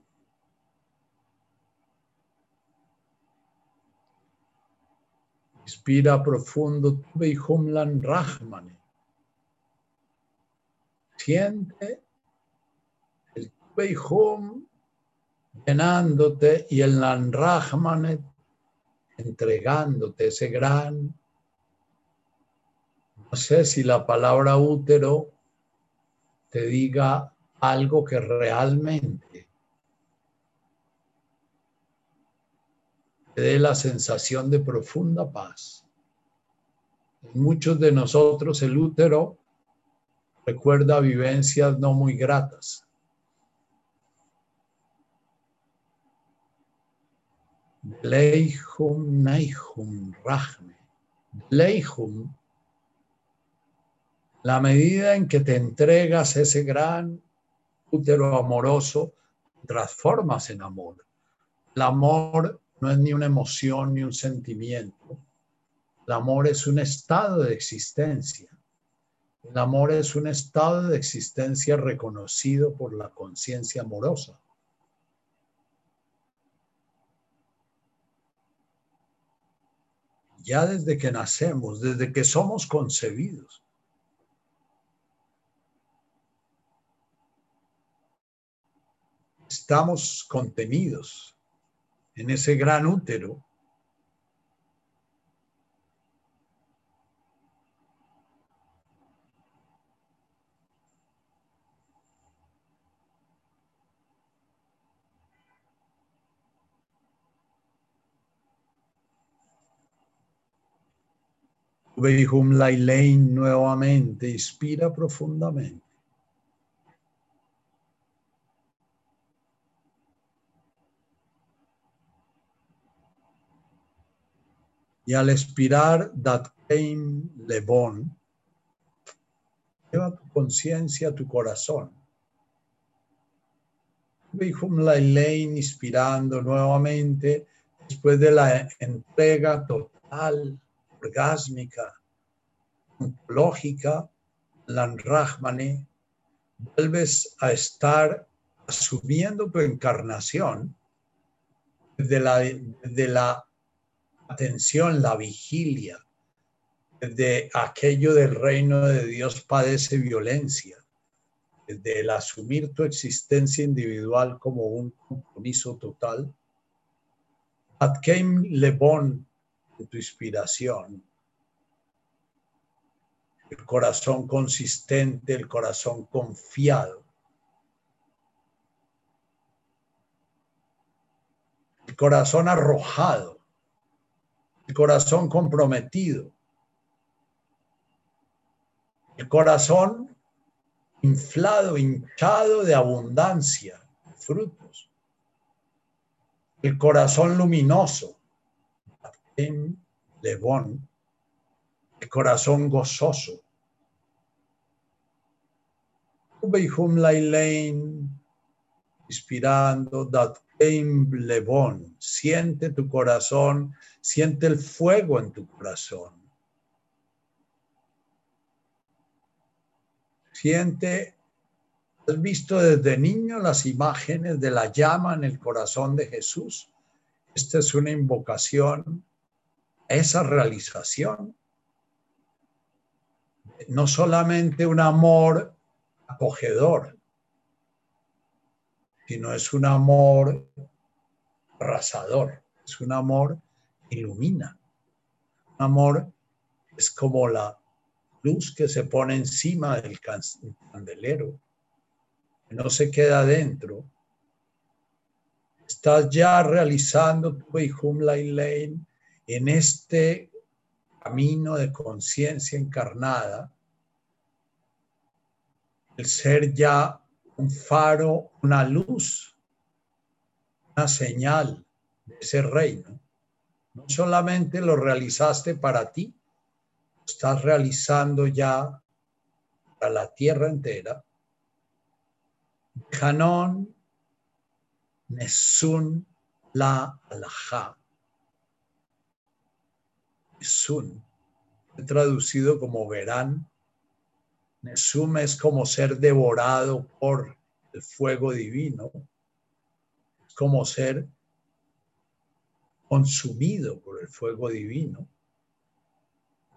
Inspira profundo Humlan Rahmane. Siente el Hum llenándote y el Rahmane entregándote ese gran. No sé si la palabra útero te diga algo que realmente te dé la sensación de profunda paz. Muchos de nosotros el útero recuerda vivencias no muy gratas. Leihum Naihum Rahme. Leihum, la medida en que te entregas ese gran útero amoroso, transformas en amor. El amor no es ni una emoción ni un sentimiento. El amor es un estado de existencia. El amor es un estado de existencia reconocido por la conciencia amorosa. Ya desde que nacemos, desde que somos concebidos, estamos contenidos en ese gran útero. Veihum Lailein nuevamente, inspira profundamente. Y al expirar Datkeim Lebon, lleva tu conciencia a tu corazón. Vihum Lailein inspirando nuevamente después de la entrega total, orgásmica, lógica, Lanrahmane, vuelves a estar asumiendo tu encarnación de la, de la atención, la vigilia de aquello del reino de Dios padece violencia, desde el asumir tu existencia individual como un compromiso total. Atkeim Lebon de tu inspiración, el corazón consistente, el corazón confiado. El corazón arrojado. El corazón comprometido, el corazón inflado, hinchado de abundancia, frutos, el corazón luminoso, el corazón gozoso. Inspirando, Lebón, siente tu corazón, siente el fuego en tu corazón. Siente, has visto desde niño las imágenes de la llama en el corazón de Jesús. Esta es una invocación esa realización. No solamente un amor acogedor, sino es un amor arrasador, es un amor que ilumina. Un amor es como la luz que se pone encima del candelero, que no se queda dentro. Estás ya realizando tu Weihum Lane en este camino de conciencia encarnada, el ser ya un faro, una luz una señal de ese reino. No solamente lo realizaste para ti, lo estás realizando ya para la tierra entera. Hanon Nesun la alajá. Nesun, traducido como verán. Nesum es como ser devorado por el fuego divino como ser consumido por el fuego divino.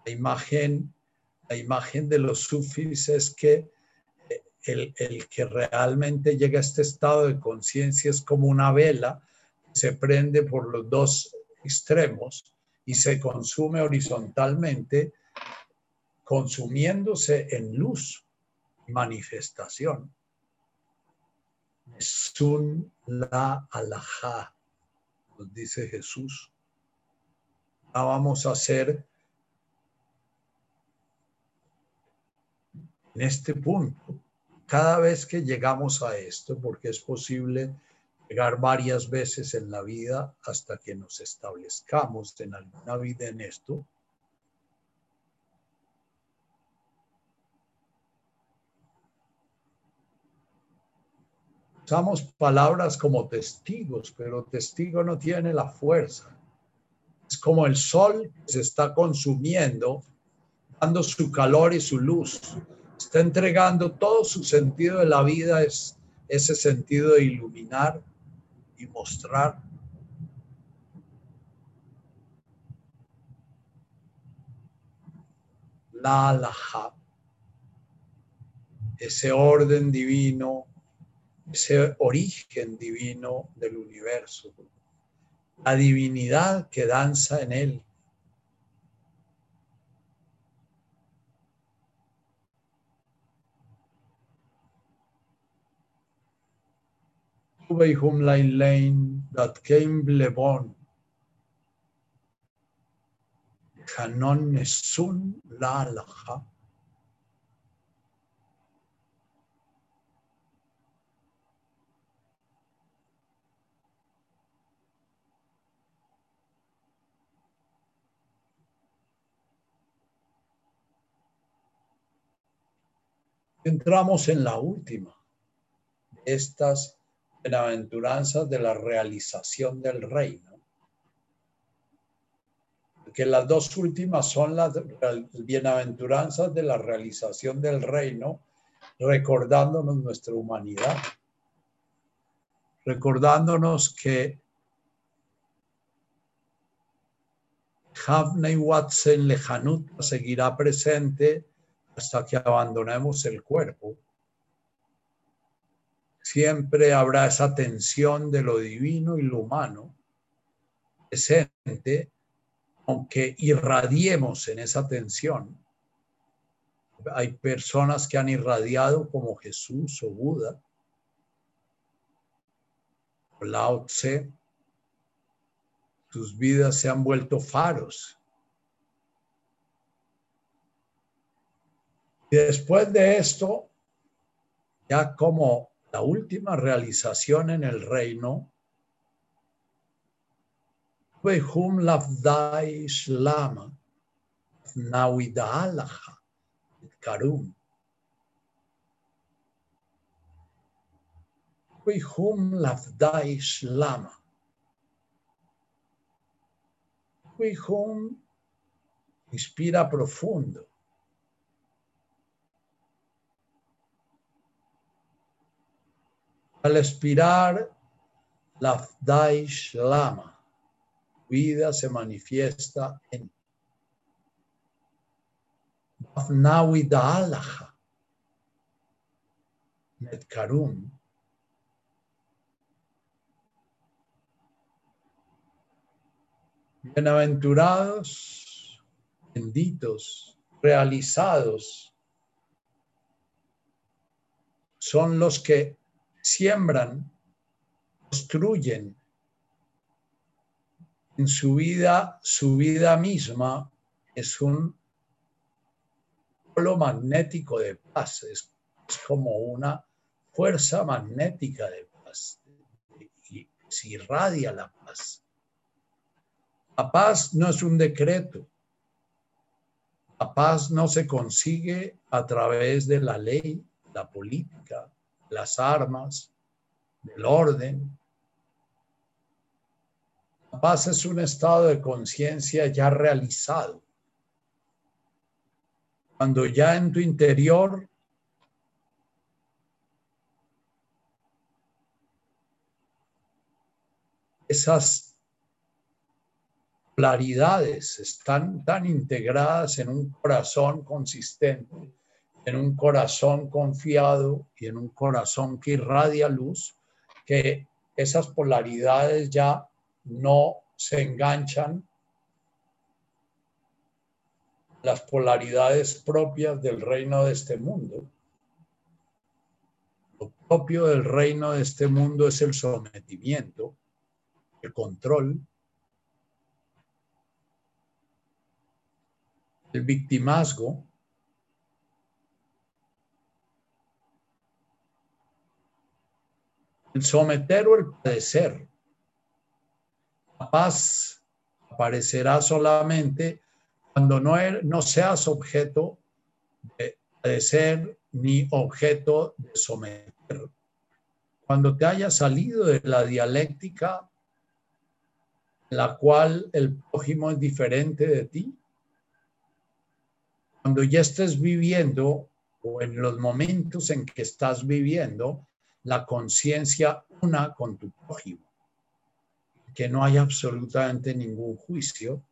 La imagen, la imagen de los sufis es que el, que realmente llega a este estado de conciencia es como una vela que se prende por los dos extremos y se consume horizontalmente, consumiéndose en luz, manifestación. Sun la alajá, nos dice Jesús. Vamos a hacer en este punto, cada vez que llegamos a esto, porque es posible llegar varias veces en la vida hasta que nos establezcamos en alguna vida en esto, Usamos palabras como testigos, pero testigo no tiene la fuerza. Es como el sol que se está consumiendo, dando su calor y su luz. Está entregando todo su sentido de la vida, es ese sentido de iluminar y mostrar. La alaha, ese orden divino ese origen divino del universo, la divinidad que danza en él. Lane that came Lebon. Hanon Nesun La Alaha. entramos en la última de estas bienaventuranzas de la realización del reino. Que las dos últimas son las bienaventuranzas de la realización del reino, recordándonos nuestra humanidad, recordándonos que Havnei Watson Lejanut seguirá presente hasta que abandonemos el cuerpo. Siempre habrá esa tensión de lo divino y lo humano presente, aunque irradiemos en esa tensión. Hay personas que han irradiado como Jesús o Buda, o Lao Tse. Sus vidas se han vuelto faros Y después de esto, ya como la última realización en el reino, Behum Lavdai Shlama, Nawidalaha, Karum. Behum Lavdai Shlama. Behum inspira profundo. Al expirar, la Daish Lama, vida se manifiesta en Bafnawi Daalaha, Netkarum. Bienaventurados, benditos, realizados, son los que siembran, construyen en su vida, su vida misma es un polo magnético de paz, es, como una fuerza magnética de paz. Y se irradia la paz. La paz no es un decreto. La paz no se consigue a través de la ley, la política, las armas, del orden. La paz es un estado de conciencia ya realizado. Cuando ya en tu interior esas claridades están tan integradas en un corazón consistente, en un corazón confiado y en un corazón que irradia luz, que esas polaridades ya no se enganchan las polaridades propias del reino de este mundo. Lo propio del reino de este mundo es el sometimiento, el control, el victimazgo, el someter o el padecer. La paz aparecerá solamente cuando no, er, no seas objeto de padecer ni objeto de someter. Cuando te hayas salido de la dialéctica la cual el prójimo es diferente de ti. Cuando ya estés viviendo o en los momentos en que estás viviendo la conciencia una con tu prójimo, que no hay absolutamente ningún juicio,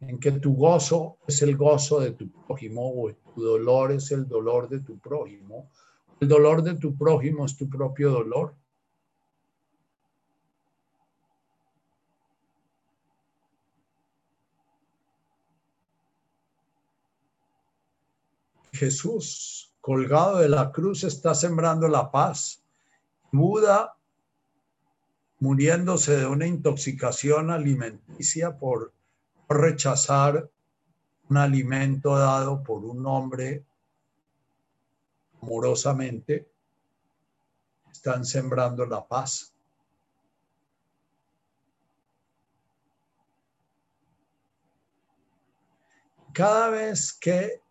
en que tu gozo es el gozo de tu prójimo o tu dolor es el dolor de tu prójimo, el dolor de tu prójimo es tu propio dolor. Jesús, colgado de la cruz, está sembrando la paz. Buda, muriéndose de una intoxicación alimenticia por rechazar un alimento dado por un hombre amorosamente, están sembrando la paz. Cada vez que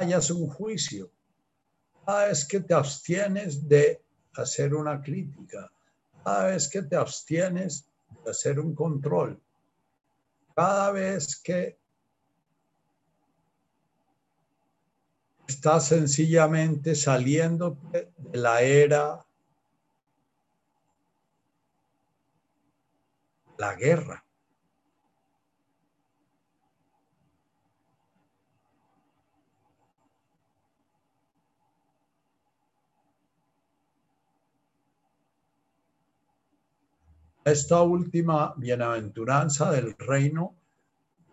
hayas un juicio. Cada vez que te abstienes de hacer una crítica, cada vez que te abstienes de hacer un control, cada vez que estás sencillamente saliendo de la era, la guerra. Esta última bienaventuranza del reino,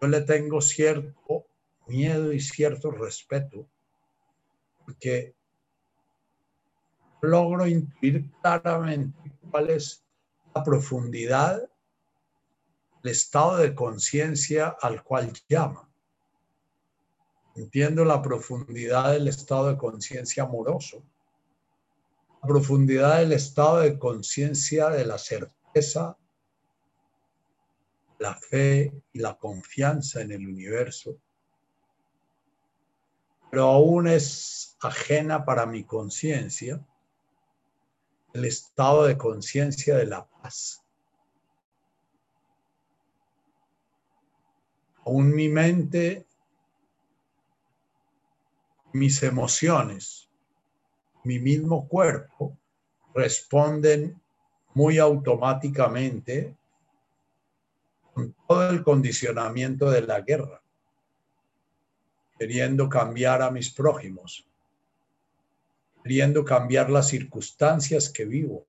yo le tengo cierto miedo y cierto respeto, porque logro intuir claramente cuál es la profundidad, el estado de conciencia al cual llama. Entiendo la profundidad del estado de conciencia amoroso, la profundidad del estado de conciencia de la certeza la fe y la confianza en el universo, pero aún es ajena para mi conciencia el estado de conciencia de la paz. Aún mi mente, mis emociones, mi mismo cuerpo responden muy automáticamente con todo el condicionamiento de la guerra, queriendo cambiar a mis prójimos, queriendo cambiar las circunstancias que vivo,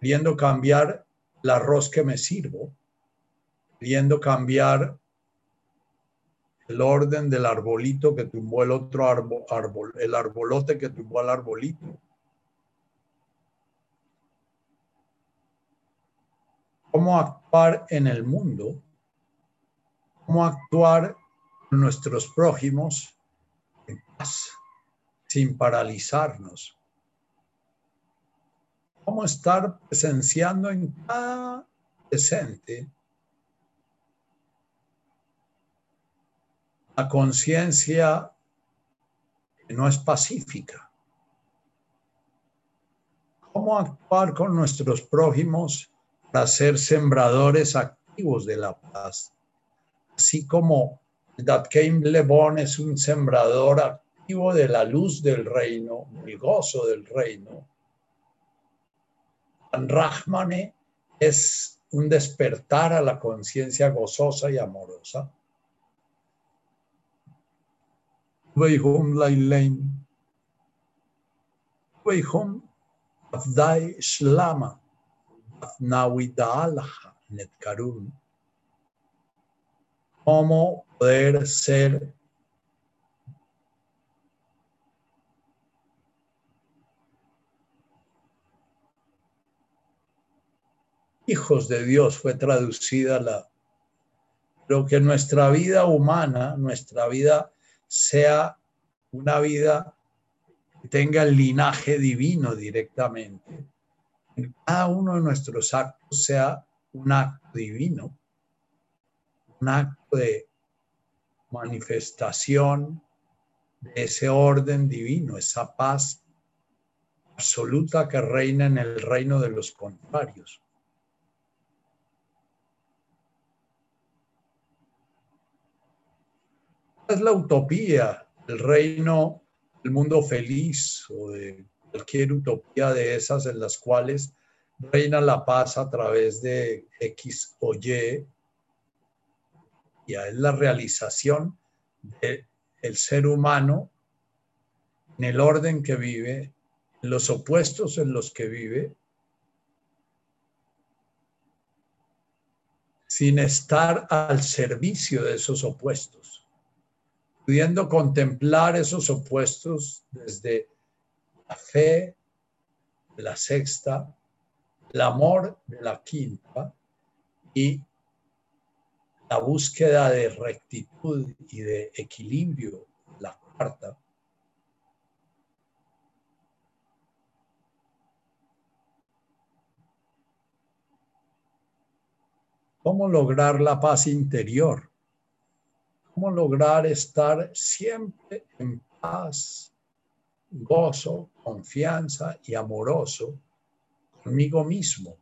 queriendo cambiar el arroz que me sirvo, queriendo cambiar el orden del arbolito que tumbó el otro árbol, árbol el arbolote que tumbó al arbolito cómo actuar en el mundo, cómo actuar con nuestros prójimos en paz, sin paralizarnos. cómo estar presenciando en cada presente la conciencia que no es pacífica. Cómo actuar con nuestros prójimos para ser sembradores activos de la paz. Así como Datkeim Lebon es un sembrador activo de la luz del reino, del gozo del reino. Rahmane es un despertar a la conciencia gozosa y amorosa. Shlama. Cómo poder ser hijos de Dios fue traducida la pero que nuestra vida humana, nuestra vida sea una vida que tenga el linaje divino directamente. En cada uno de nuestros actos sea un acto divino, un acto de manifestación de ese orden divino, esa paz absoluta que reina en el reino de los contrarios. es la utopía, el reino, el mundo feliz o de cualquier utopía de esas en las cuales reina la paz a través de X o Y. Ya es la realización del ser humano en el orden que vive, en los opuestos en los que vive, sin estar al servicio de esos opuestos pudiendo contemplar esos opuestos desde la fe la sexta, el amor de la quinta y la búsqueda de rectitud y de equilibrio, la cuarta. ¿Cómo lograr la paz interior? cómo lograr estar siempre en paz, gozo, confianza y amoroso conmigo mismo,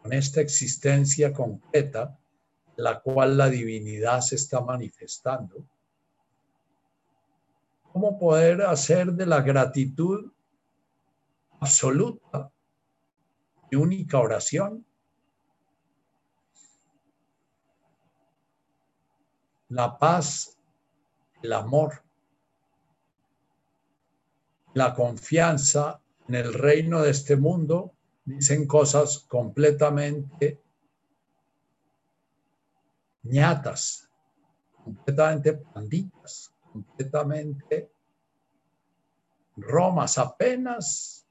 con esta existencia concreta, la cual la divinidad se está manifestando. ¿Cómo poder hacer de la gratitud absoluta y única oración la paz, el amor, la confianza en el reino de este mundo, dicen cosas completamente ñatas, completamente panditas, completamente romas, apenas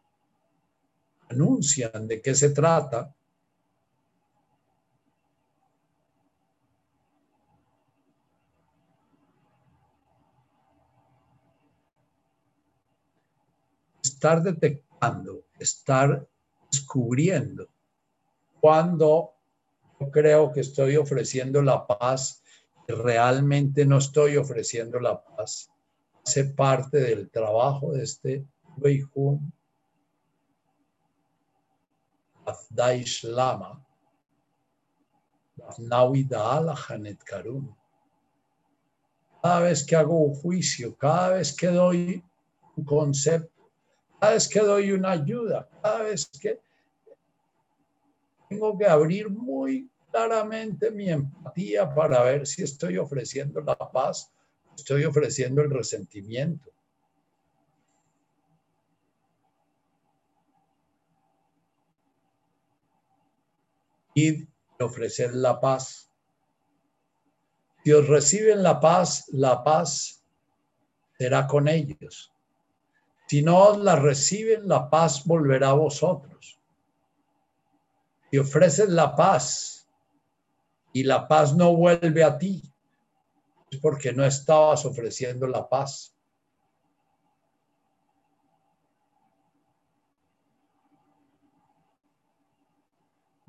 anuncian de qué se trata estar detectando, estar descubriendo cuando yo creo que estoy ofreciendo la paz y realmente no estoy ofreciendo la paz. Hace parte del trabajo de este Weihun Afdaish Karun. Cada vez que hago un juicio, cada vez que doy un concepto, cada vez que doy una ayuda, cada vez que tengo que abrir muy claramente mi empatía para ver si estoy ofreciendo la paz, estoy ofreciendo el resentimiento. Y ofrecer la paz. Si os reciben la paz, la paz será con ellos. Si no la reciben, la paz volverá a vosotros. Si ofreces la paz y la paz no vuelve a ti, es porque no estabas ofreciendo la paz.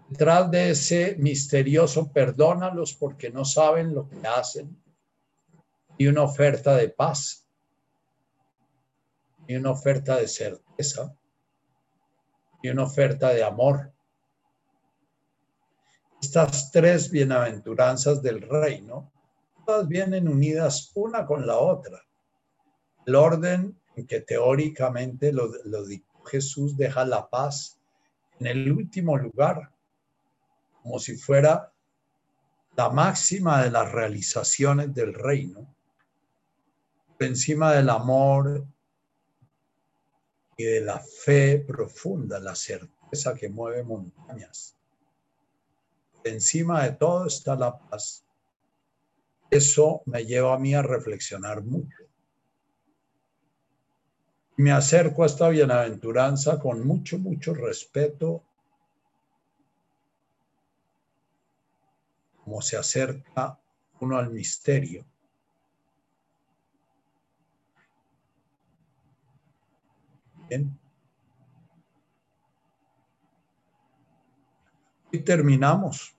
Detrás de ese misterioso perdónalos porque no saben lo que hacen y una oferta de paz y una oferta de certeza y una oferta de amor. Estas tres bienaventuranzas del reino, todas vienen unidas una con la otra. El orden en que teóricamente lo, lo Jesús deja la paz en el último lugar, como si fuera la máxima de las realizaciones del reino, por encima del amor y de la fe profunda, la certeza que mueve montañas. Encima de todo está la paz. Eso me lleva a mí a reflexionar mucho me acerco a esta bienaventuranza con mucho, mucho respeto, como se acerca uno al misterio. Bien. Y terminamos.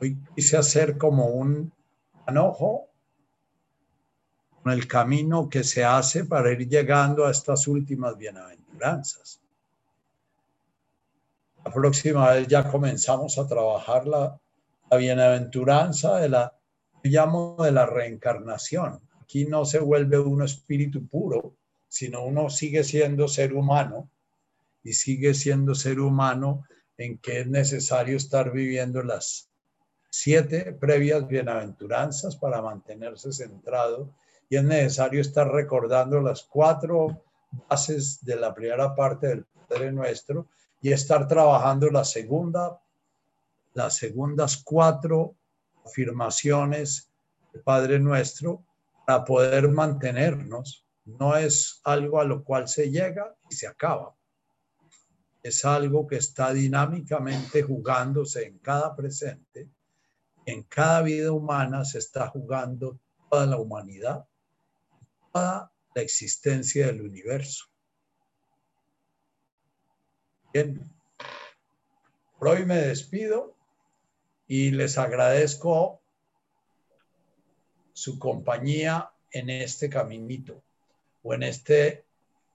Hoy quise hacer como un manojo el camino que se hace para ir llegando a estas últimas bienaventuranzas. La próxima vez ya comenzamos a trabajar la, bienaventuranza de la, llamo de la reencarnación. Aquí no se vuelve uno espíritu puro, sino uno sigue siendo ser humano y sigue siendo ser humano en que es necesario estar viviendo las siete previas bienaventuranzas para mantenerse centrado y es necesario estar recordando las cuatro bases de la primera parte del Padre Nuestro y estar trabajando la segunda, las segundas cuatro afirmaciones del Padre Nuestro para poder mantenernos. No es algo a lo cual se llega y se acaba. Es algo que está dinámicamente jugándose en cada presente. En cada vida humana se está jugando toda la humanidad la existencia del universo. Bien, por hoy me despido y les agradezco su compañía en este caminito o en este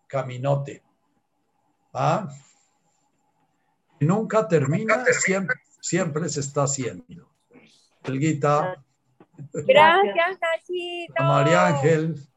caminote. ¿Ah? Nunca termina, siempre, siempre se está haciendo. Elguita. Gracias. María Ángel.